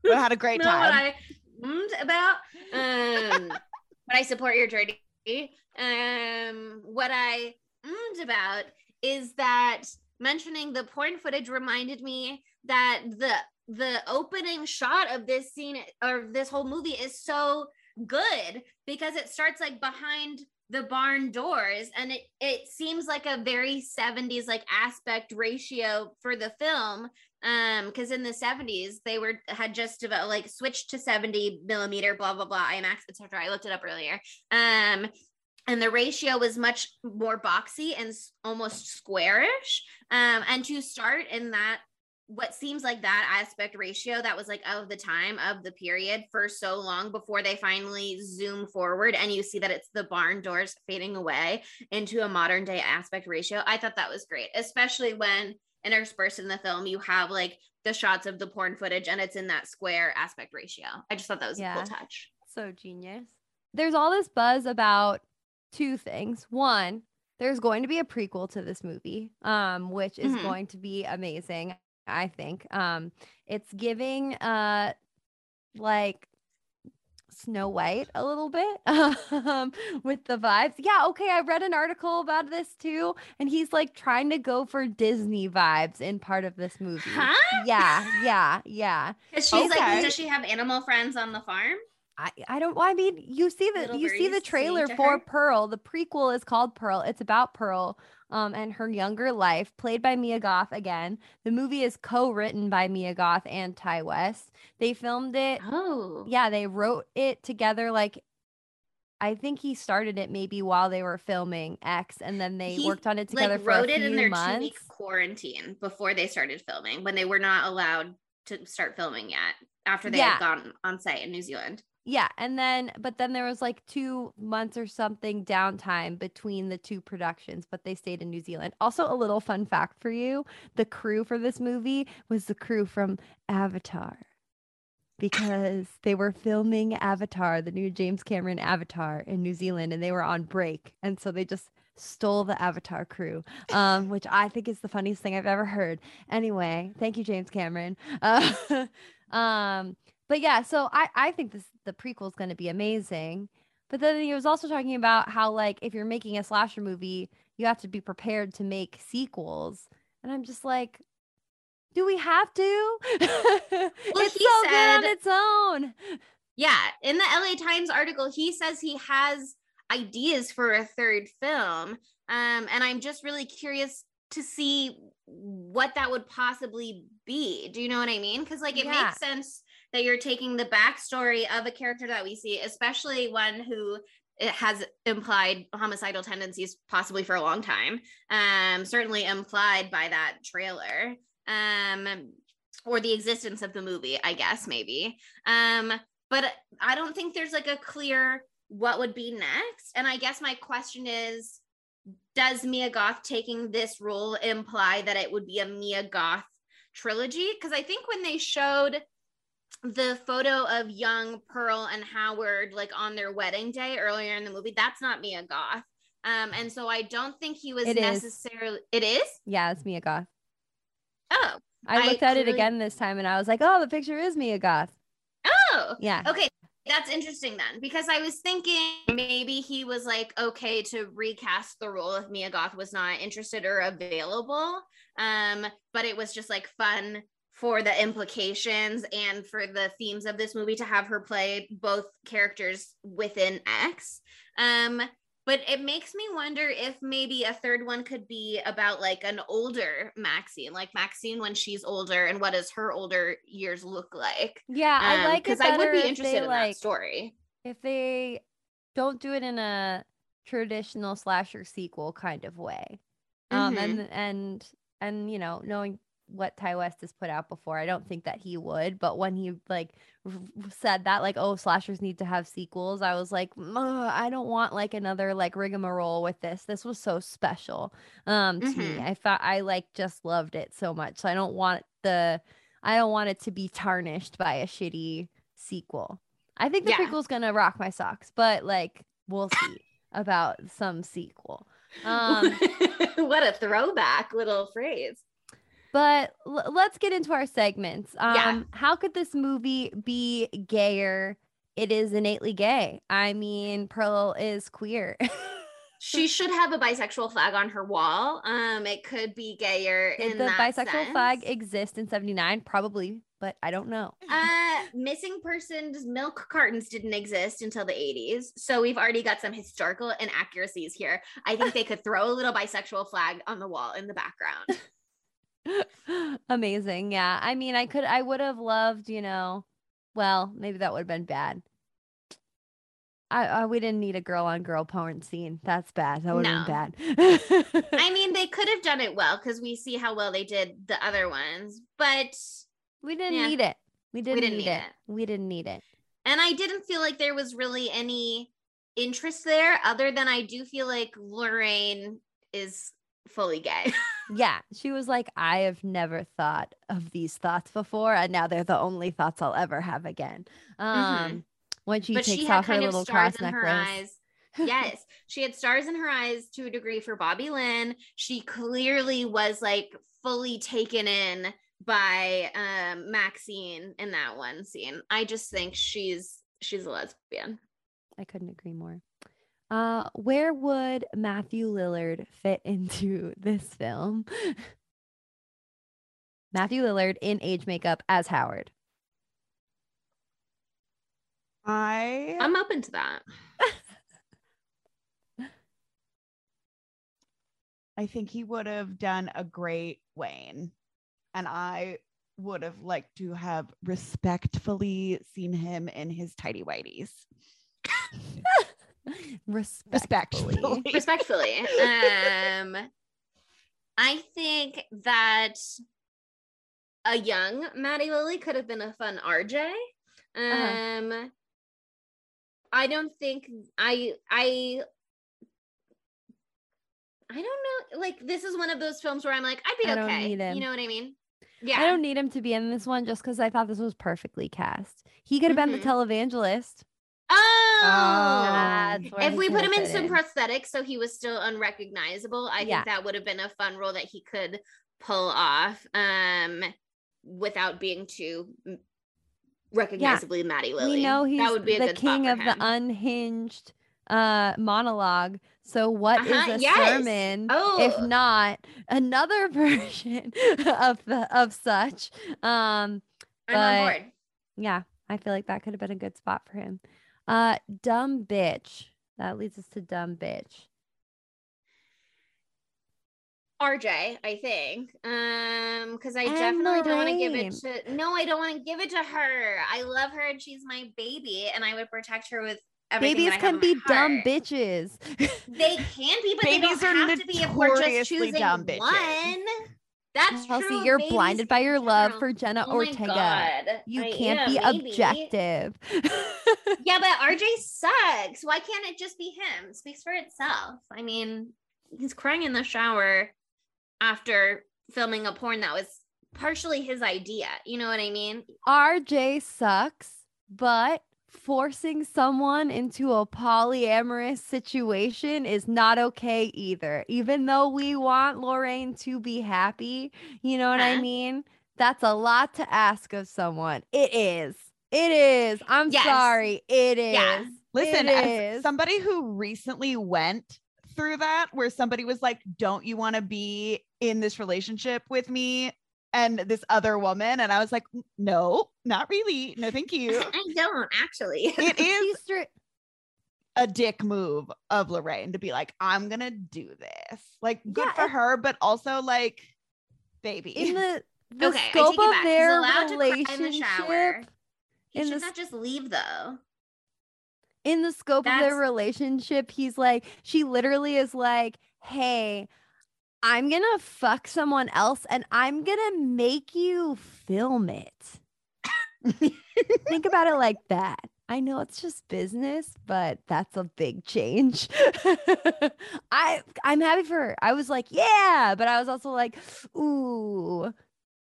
Would have had a great know what time. I about? Um, [LAUGHS] but I support your journey. Um, what I mm about is that mentioning the porn footage reminded me that the the opening shot of this scene or this whole movie is so good because it starts like behind the barn doors and it it seems like a very 70s like aspect ratio for the film um because in the 70s they were had just developed like switched to 70 millimeter blah blah blah imax etc i looked it up earlier. Um and the ratio was much more boxy and almost squarish. Um and to start in that what seems like that aspect ratio that was like of the time of the period for so long before they finally zoom forward and you see that it's the barn doors fading away into a modern day aspect ratio i thought that was great especially when interspersed in the film you have like the shots of the porn footage and it's in that square aspect ratio i just thought that was a Yeah. cool touch So genius. There's all this buzz about two things. One, there's going to be a prequel to this movie, um, which is Mhm. going to be amazing. I think um, it's giving uh, like Snow White a little bit [LAUGHS] um, with the vibes. Yeah, okay. I read an article about this too, and he's like trying to go for Disney vibes in part of this movie. huh Yeah, yeah, yeah. [LAUGHS] because she's Okay. like does she have animal friends on the farm I, I don't I mean you see the Little you see the trailer for her? Pearl. The prequel is called Pearl. It's about Pearl um and her younger life, played by Mia Goth again. The movie is co-written by Mia Goth and Ti West. They filmed it. oh Yeah, they wrote it together like I think he started it maybe while they were filming X and then they He, worked on it together like for wrote it in their two week quarantine before they started filming when they were not allowed to start filming yet after they Yeah. had gone on site in New Zealand. Yeah, and then but then there was like 2 months or something downtime between the two productions, but they stayed in New Zealand. Also a little fun fact for you, the crew for this movie was the crew from Avatar. Because they were filming Avatar, the new James Cameron Avatar in New Zealand and they were on break. And so they just stole the Avatar crew, um, which I think is the funniest thing I've ever heard. Anyway, thank you, James Cameron. Uh, [LAUGHS] um, but yeah, so I I think this the prequel is going to be amazing. But then he was also talking about how like if you're making a slasher movie, you have to be prepared to make sequels. And I'm just like, do we have to? [LAUGHS] it's he so good on its own. Yeah, in the LA Times article, he says he has ideas for a third film. Um, and I'm just really curious to see what that would possibly be. Do you know what I mean? Because like it Yeah. makes sense that you're taking the backstory of a character that we see, especially one who it has implied homicidal tendencies possibly for a long time. Um, certainly implied by that trailer. Um, or the existence of the movie, I guess maybe. Um, but I don't think there's like a clear what would be next. And I guess my question is does Mia Goth taking this role imply that it would be a Mia Goth trilogy? Because I think when they showed the photo of young Pearl and Howard like on their wedding day earlier in the movie, that's not Mia Goth. Um, and so I don't think he was It is. necessarily it is? Yeah, it's Mia Goth. Oh. I I looked at it again this time and I was like, oh, the picture is Mia Goth. Oh. Yeah. Okay, that's interesting then, because I was thinking maybe he was like okay to recast the role if Mia Goth was not interested or available. Um, but it was just like fun for the implications and for the themes of this movie to have her play both characters within X. Um, but it makes me wonder if maybe a third one could be about like an older Maxine, like Maxine when she's older, and what does her older years look like? Yeah, I Um, like because I would be interested in like, that story. if they don't do it in a traditional slasher sequel kind of way um Mhm. and and and you know knowing what ti west has put out before i don't think that he would but when he like said that like oh slashers need to have sequels i was like i don't want like another like rigmarole with this this was so special um to me Mhm. i thought i like just loved it so much so i don't want the i don't want it to be tarnished by a shitty sequel I think the Yeah. prequel's gonna rock my socks, but like we'll see about some sequel. [LAUGHS] Um, what a throwback little phrase. But l- let's get into our segments. Um, Yeah. how could this movie be gayer? It is innately gay. I mean, Pearl is queer. [LAUGHS] She should have a bisexual flag on her wall. Um, it could be gayer Did in the bisexual flag sense. exist in '79? Probably, but I don't know. Uh, missing persons milk cartons didn't exist until the 80s. So we've already got some historical inaccuracies here. I think they could throw a little bisexual flag on the wall in the background. [LAUGHS] [LAUGHS] Amazing. Yeah. I mean, I could, I would have loved, you know, well, maybe that would have been bad. I, I we didn't need a girl on girl porn scene. That's bad. That would have been bad. I mean, [LAUGHS] they could have done it well because we see how well they did the other ones, but we didn't yeah. need it. We didn't, didn't need, need it. it. We didn't need it. and I didn't feel like there was really any interest there other than I do feel like Lorraine is fully gay. [LAUGHS] Yeah. She was like, I have never thought of these thoughts before. And now they're the only thoughts I'll ever have again. Um, when she Mm-hmm. but takes she off her little cross necklace. yes, she had stars in her eyes to a degree for Bobby Lynn. She clearly was like fully taken in by um Maxine in that one scene. I just think she's she's a lesbian. I couldn't agree more. Uh, where would Matthew Lillard fit into [LAUGHS] this film? Matthew Lillard in age makeup as Howard. I I'm open to that. [LAUGHS] I think he would have done a great Wayne. And I would have liked to have respectfully seen him in his tidy whities. [LAUGHS] Respectfully. Respectfully. Respectfully. um I think that a young Matthew Lillard could have been a fun RJ. Um I don't think I I I don't know. Like this is one of those films where I'm like, I'd be I don't okay. need him. You know what I mean? Yeah. I don't need him to be in this one just because I thought this was perfectly cast. He could have been Mhm. the televangelist. Oh, where if we put him in some in. prosthetics so he was still unrecognizable, I Yeah. think that would have been a fun role that he could pull off um without being too recognizably Matthew Lillard. We know he's that would be a the good king of the unhinged uh monologue. So what is Uh-huh, a yes. sermon Oh. if not another [LAUGHS] version of the of such? Um I'm on board. yeah, I feel like that could have been a good spot for him. Uh dumb bitch. That leads us to dumb bitch. RJ, I think. Um, because I definitely don't want to give it to no, I don't want to give it to her. I love her and she's my baby, and I would protect her with everything Babies that I have can be my dumb bitches. [LAUGHS] They can be, but Babies they are don't have to be if we're just notoriously choosing dumb bitches. one. That's oh, Chelsea, true. you're babies blinded by your love for Jenna Oh Ortega. God, You I can't am, be maybe. objective. [LAUGHS] Yeah, but RJ sucks. Why can't it just be him? It speaks for itself. I mean, he's crying in the shower after filming a porn that was partially his idea. You know what I mean? RJ sucks, but forcing someone into a polyamorous situation is not okay either. Even though we want Lorraine to be happy, you know what I [LAUGHS] mean? That's a lot to ask of someone. It is. It is. I'm Yes. sorry. It is. Yeah. Listen, is. somebody who recently went through that, where somebody was like, Don't you want to be in this relationship with me and this other woman? And I was like, No, not really. No, thank [LAUGHS] you. I don't actually. [LAUGHS] It is stri- a dick move of Lorraine to be like, I'm gonna do this. Like, good Yeah, for her, but also like, baby. in the, [LAUGHS] the okay, scope of their allowed to cry in the relationship. He in should the not just leave though. in the scope of their relationship, he's like, she literally is like, hey, I'm gonna fuck someone else and I'm gonna make you film it. [LAUGHS] Think about it like that. I know it's just business, but that's a big change. [LAUGHS] I I'm happy for her. I was like, yeah, but I was also like, ooh.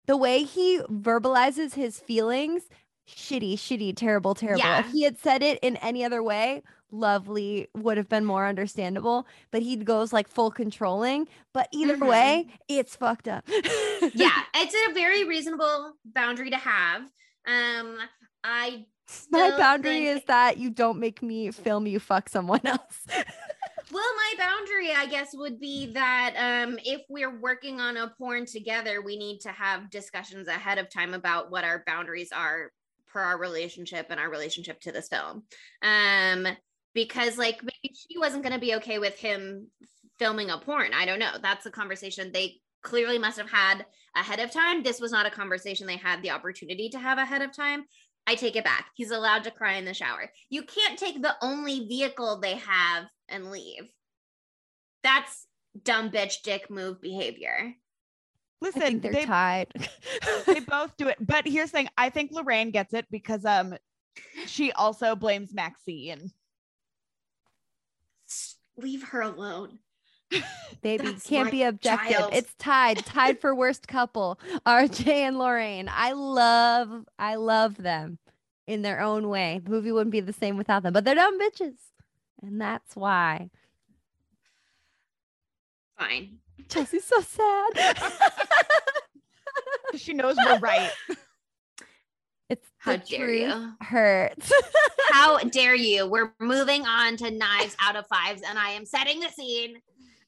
The way he verbalizes his feelings, shitty, shitty, terrible, terrible. Yeah. If he had said it in any other way, lovely would have been more understandable. But he goes like full controlling. But either Mhm. way, it's fucked up. [LAUGHS] yeah, it's a very reasonable boundary to have. Um, I My boundary think- is that you don't make me film you fuck someone else. [LAUGHS] Well, my boundary, I guess, would be that um, if we're working on a porn together, we need to have discussions ahead of time about what our boundaries are for our relationship and our relationship to this film. Um, because, like, maybe she wasn't going to be okay with him filming a porn. I don't know. That's a conversation they clearly must have had ahead of time. This was not a conversation they had the opportunity to have ahead of time. I take it back. He's allowed to cry in the shower. You can't take the only vehicle they have and leave. That's dumb bitch dick move behavior. Listen, they're they, tied. [LAUGHS] they both do it. But here's the thing: I think Lorraine gets it because um she also blames Maxine. S- Leave her alone. [LAUGHS] Baby, That's can't be objective. child. It's tied, tied for worst couple. [LAUGHS] RJ and Lorraine. I love, I love them in their own way. The movie wouldn't be the same without them, but they're dumb bitches. And that's why. Fine. Chelsea's so sad. [LAUGHS] She knows we're right. It's How dare you. hurts. How [LAUGHS] dare you? We're moving on to knives out of fives, and I am setting the scene.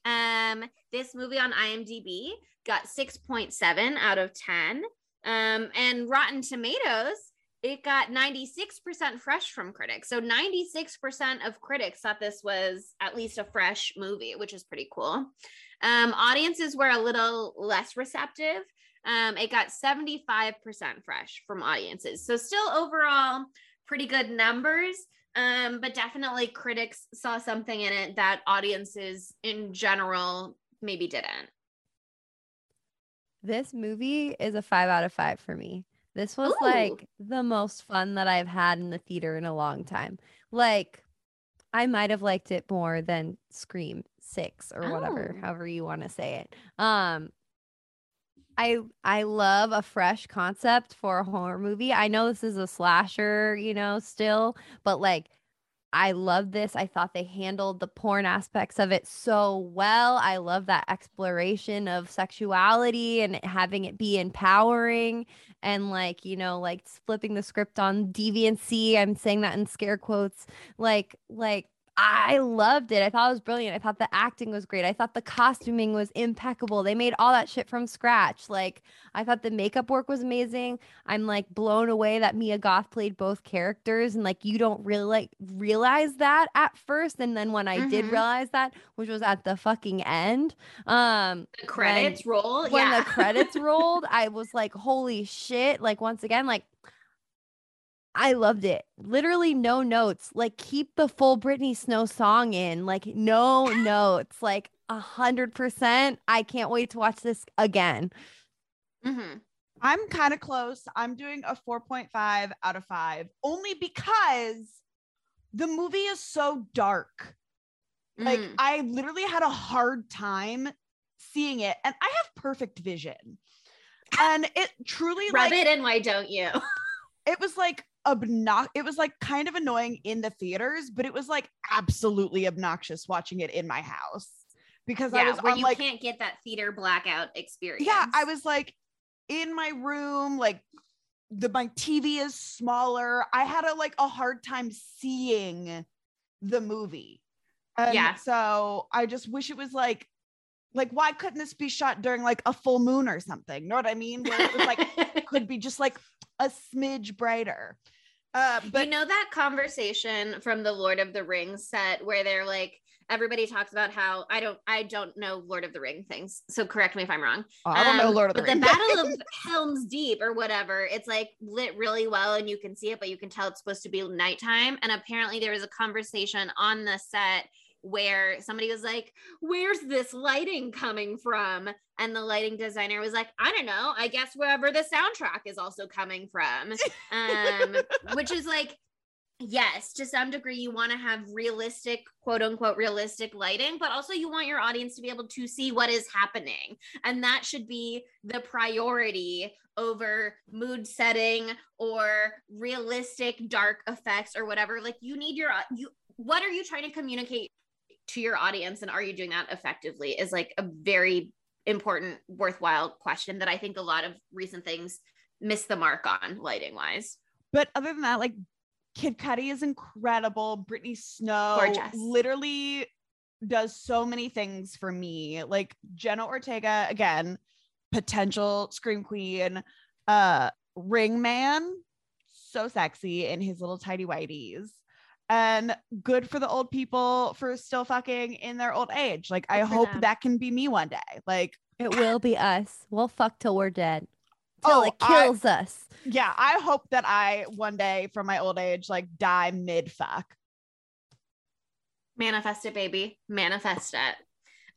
Um, this movie on IMDb got 6.7 out of 10. Um, and Rotten Tomatoes, it got 96% fresh from critics. So 96% of critics thought this was at least a fresh movie, which is pretty cool. Um, audiences were a little less receptive. Um, it got 75% fresh from audiences. So still overall pretty good numbers. Um, but definitely critics saw something in it that audiences in general maybe didn't. this movie is a five out of five for me. This was Ooh. like the most fun that I've had in the theater in a long time. Like, I might have liked it more than Scream Six or whatever, Oh. however you want to say it. Um, I I love a fresh concept for a horror movie. I know this is a slasher, you know, still, but like I love this. I thought they handled the porn aspects of it so well. I love that exploration of sexuality and having it be empowering and like, you know, like flipping the script on deviancy. I'm saying that in scare quotes. Like like I loved it. I thought it was brilliant. I thought the acting was great. I thought the costuming was impeccable. They made all that shit from scratch. Like I thought the makeup work was amazing. I'm like blown away that Mia Goth played both characters and like you don't really like realize that at first and then when I did Mhm. realize that, which was at the fucking end, um The credits roll. when yeah. the credits [LAUGHS] rolled, I was like, holy shit. Like, once again, like, I loved it. Literally no notes. Like keep the full Brittany Snow song in. Like no [LAUGHS] notes. Like a hundred percent. I can't wait to watch this again. Mhm. I'm kind of close. I'm doing a 4.5 out of 5 only because the movie is so dark. Like Mm. I literally had a hard time seeing it and I have perfect vision. [LAUGHS] And it truly Rub like it in, why don't you? [LAUGHS] it was like obnox it was like kind of annoying in the theaters, but it was like absolutely obnoxious watching it in my house because I was where you like can't get that theater blackout experience. yeah, I was like in my room, like the my TV is smaller. I had a like a hard time seeing the movie. And Yeah. So I just wish it was like like why couldn't this be shot during like a full moon or something? Know what I mean? Where it was like [LAUGHS] could be just like a smidge brighter. Uh, but you know that conversation from the Lord of the Rings set where they're like everybody talks about how I don't I don't know Lord of the Ring things, so correct me if I'm wrong. I don't know Um, Lord of the but Rings. the Battle of [LAUGHS] Helm's Deep or whatever, it's like lit really well and you can see it, but you can tell it's supposed to be nighttime. And apparently there was a conversation on the set where somebody was like, Where's this lighting coming from? And the lighting designer was like, I don't know. I guess wherever the soundtrack is also coming from. Um, [LAUGHS] which is like, yes, to some degree, you want to have realistic, quote unquote, realistic lighting, but also you want your audience to be able to see what is happening. And that should be the priority over mood setting or realistic dark effects or whatever. Like, you need your, you, what are you trying to communicate to your audience? And are you doing that effectively? Is like a very important, worthwhile question that I think a lot of recent things miss the mark on lighting wise. but other than that, like Kid Cudi is incredible. Brittany Snow Gorgeous. literally does so many things for me. Like Jenna Ortega, again, potential scream queen, uh, ring man, so sexy in his little tidy whities. And good for the old people for still fucking in their old age. Like, I Good for hope them. that can be me one day. Like, It will be us. We'll fuck till we're dead. Till Oh, it I- kills us. yeah, I hope that I one day from my old age, like, die mid fuck. manifest it baby manifest it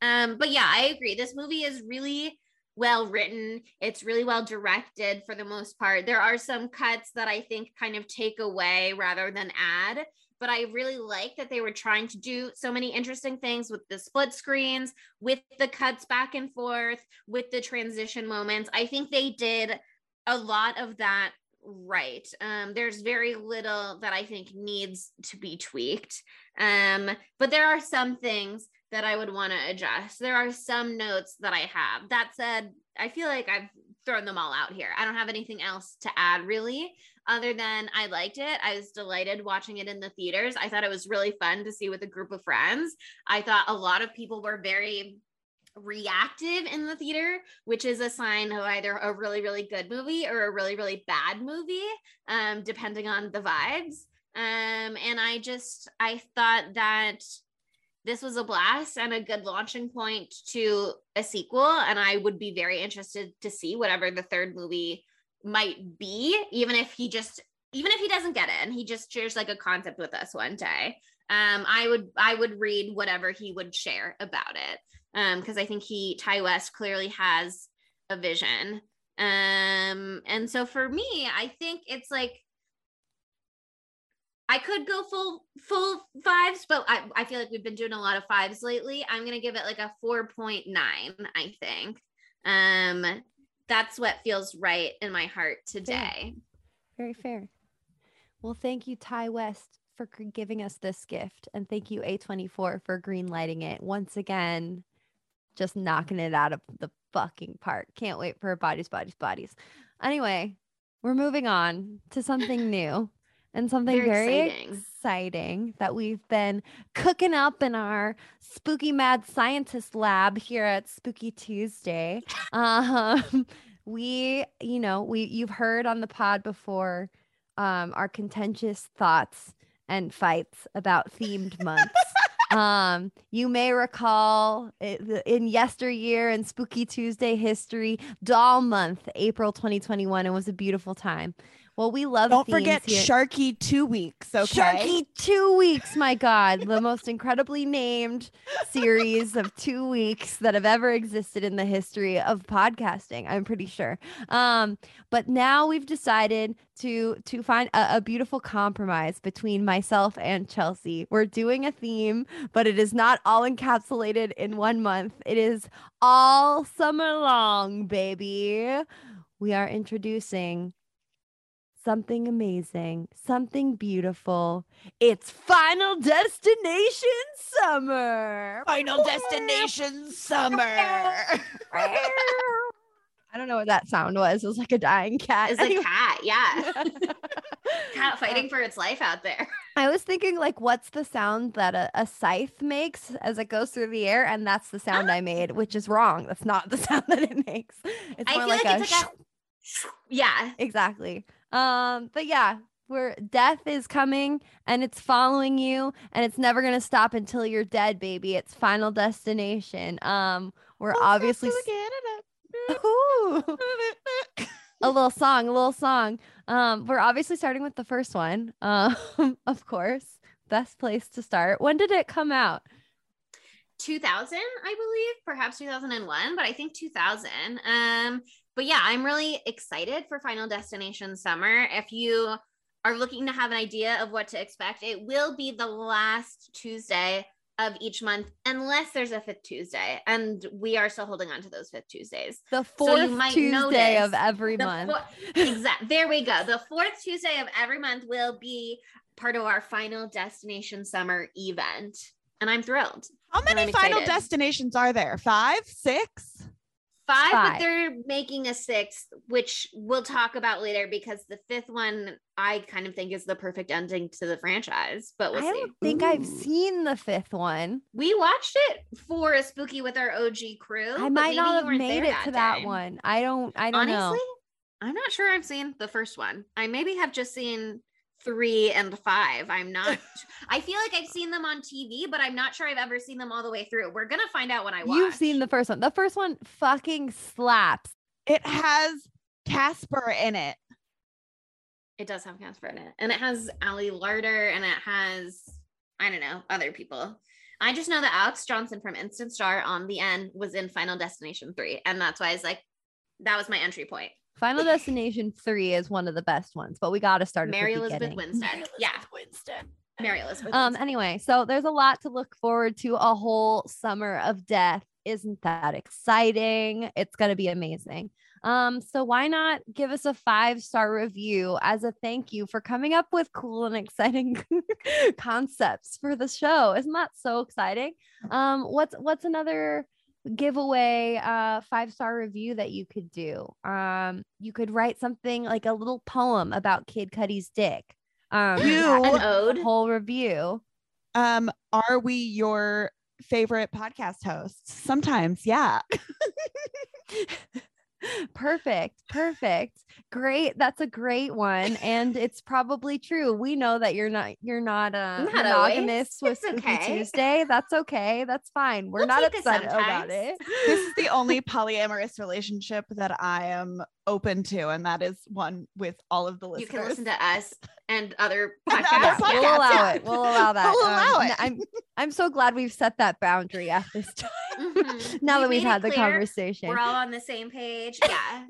um but yeah i agree this movie is really well written it's really well directed for the most part there are some cuts that i think kind of take away rather than add but i really like that they were trying to do so many interesting things with the split screens with the cuts back and forth with the transition moments i think they did a lot of that right um there's very little that i think needs to be tweaked um, but there are some things that I would want to adjust. There are some notes that I have. That said, I feel like I've thrown them all out here. I don't have anything else to add really, other than I liked it. I was delighted watching it in the theaters. I thought it was really fun to see with a group of friends. I thought a lot of people were very reactive in the theater, which is a sign of either a really, really good movie or a really, really bad movie, um, depending on the vibes. Um, and I just I thought that this was a blast and a good launching point to a sequel. And I would be very interested to see whatever the third movie might be, even if he just even if he doesn't get it and he just shares like a concept with us one day. Um, I would I would read whatever he would share about it. Um, because I think he Ti West clearly has a vision. Um, and so for me, I think it's like I could go full full fives, but I, I feel like we've been doing a lot of fives lately. I'm gonna give it like a 4.9, I think. Um that's what feels right in my heart today. Very fair. Well, thank you, Ti West, for giving us this gift. And thank you, A24, for green lighting it once again. Just knocking it out of the fucking park. Can't wait for bodies, bodies, bodies. Anyway, we're moving on to something new and something Very very, exciting. exciting. that we've been cooking up in our spooky mad scientist lab here at Spooky Tuesday. [LAUGHS] Um, we, you know, we you've heard on the pod before um, our contentious thoughts and fights about themed months. [LAUGHS] um, you may recall it, in yesteryear and Spooky Tuesday history, Doll Month, April 2021, it was a beautiful time. Well, we love Don't forget here. Sharky two weeks. Okay. Sharky two weeks, my God, the most incredibly named series of two weeks that have ever existed in the history of podcasting. I'm pretty sure. Um, but now we've decided to to find a, a beautiful compromise between myself and Chelsea. We're doing a theme, but it is not all encapsulated in one month. It is all summer long, baby. We are introducing something amazing, something beautiful. It's Final Destination Summer. Final destination summer. I don't know what that sound was. It was like a dying cat. It's a cat, yeah. [LAUGHS] cat fighting for its life out there. I was thinking, like, what's the sound that a, a scythe makes as it goes through the air? And that's the sound I made, [GASPS] which is wrong. That's not the [LAUGHS] sound that it makes. It's I more feel like, like a, like a yeah. exactly. Um, but yeah, where death is coming and it's following you and it's never gonna stop until you're dead, baby. It's final destination. Um, we're obviously [LAUGHS] a little song, a little song. Um, we're obviously starting with the first one. Um, [LAUGHS] of course, best place to start. When did it come out? 2000 i believe perhaps 2001 but i think 2000 um but yeah i'm really excited for final destination summer if you are looking to have an idea of what to expect it will be the last tuesday of each month unless there's a fifth tuesday and we are still holding on to those fifth tuesdays The So you fourth might Tuesday of every the month. [LAUGHS] exact there we go the fourth tuesday of every month will be part of our final destination summer event and i'm thrilled How many final destinations are there? Five, six? Five, Five. but they're making a sixth, which we'll talk about later because the fifth one I kind of think is the perfect ending to the franchise. But we'll I see. don't think I've seen the fifth one. We watched it for a spooky with our OG crew. I might not have made there it to that day. one. I don't. I don't Honestly, know. I'm not sure I've seen the first one. I maybe have just seen three and five. I'm not. [LAUGHS] I feel like I've seen them on TV, but I'm not sure I've ever seen them all the way through. We're gonna find out when I watch. You've seen the first one. The first one fucking slaps. It has Casper in it. It does have Casper in it, and it has Ali Larter, and it has I don't know other people. I just know that Alexz Johnson from Instant Star on the end was in Final Destination three, and that's why I was like, that was my entry point. Final Destination three is one of the best ones, but we got to start. Mary Elizabeth beginning. Winstead, yeah, Winston. Mary Elizabeth. Um. Winstead. Anyway, so there's a lot to look forward to. A whole summer of death. Isn't that exciting? It's gonna be amazing. Um. So why not give us a five star review as a thank you for coming up with cool and exciting [LAUGHS] concepts for the show? Isn't that so exciting? Um. What's What's another giveaway uh five star review that you could do um you could write something like a little poem about kid cudi's dick um You- An ode. whole review Um, are we your favorite podcast hosts? Sometimes, yeah. [LAUGHS] [LAUGHS] perfect perfect great that's a great one and it's probably true we know that you're not you're not uh Not monogamous always. with okay. tuesday that's okay that's fine we're We'll not take it upset about it [LAUGHS] This is the only polyamorous relationship that I am open to, and that is one with all of the listeners. You can listen to us and other [LAUGHS] And podcasts. other podcasts, we'll allow yeah. it. We'll allow that. We'll allow n- it. I'm I'm so glad we've set that boundary at this time. Mhm. [LAUGHS] now We that we've had the clear conversation. We're all on the same page. Yeah.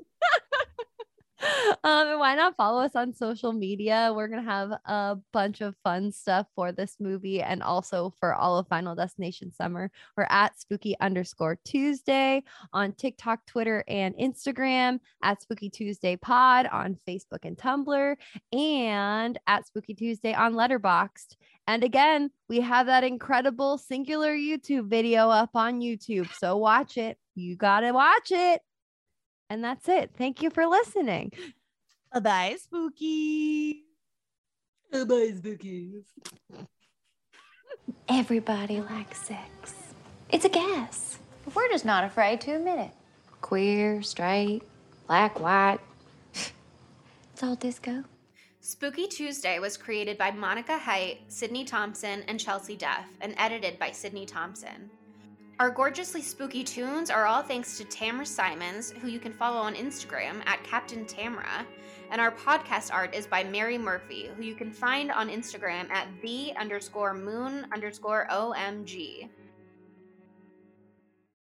[LAUGHS] um, and why not follow us on social media? We're gonna have a bunch of fun stuff for this movie and also for all of Final Destination Summer. We're at spooky underscore Tuesday on TikTok, Twitter, and Instagram, at Spooky Tuesday Pod on Facebook and Tumblr, and at Spooky Tuesday on Letterboxd. And again, we have that incredible singular YouTube video up on YouTube. So watch it. You gotta watch it. And that's it. Thank you for listening. Bye bye, spooky. Bye, spookies. Everybody likes sex. It's a gas. But we're just not afraid to admit it. Queer, straight, black, white. It's all disco. Spooky Tuesday was created by Monica Height, Sydney Thompson, and Chelsea Duff, and edited by Sydney Thompson. Our gorgeously spooky tunes are all thanks to Tamra Simons, who you can follow on Instagram at Captain Tamra. And our podcast art is by Mary Murphy, who you can find on Instagram at the underscore moon underscore OMG.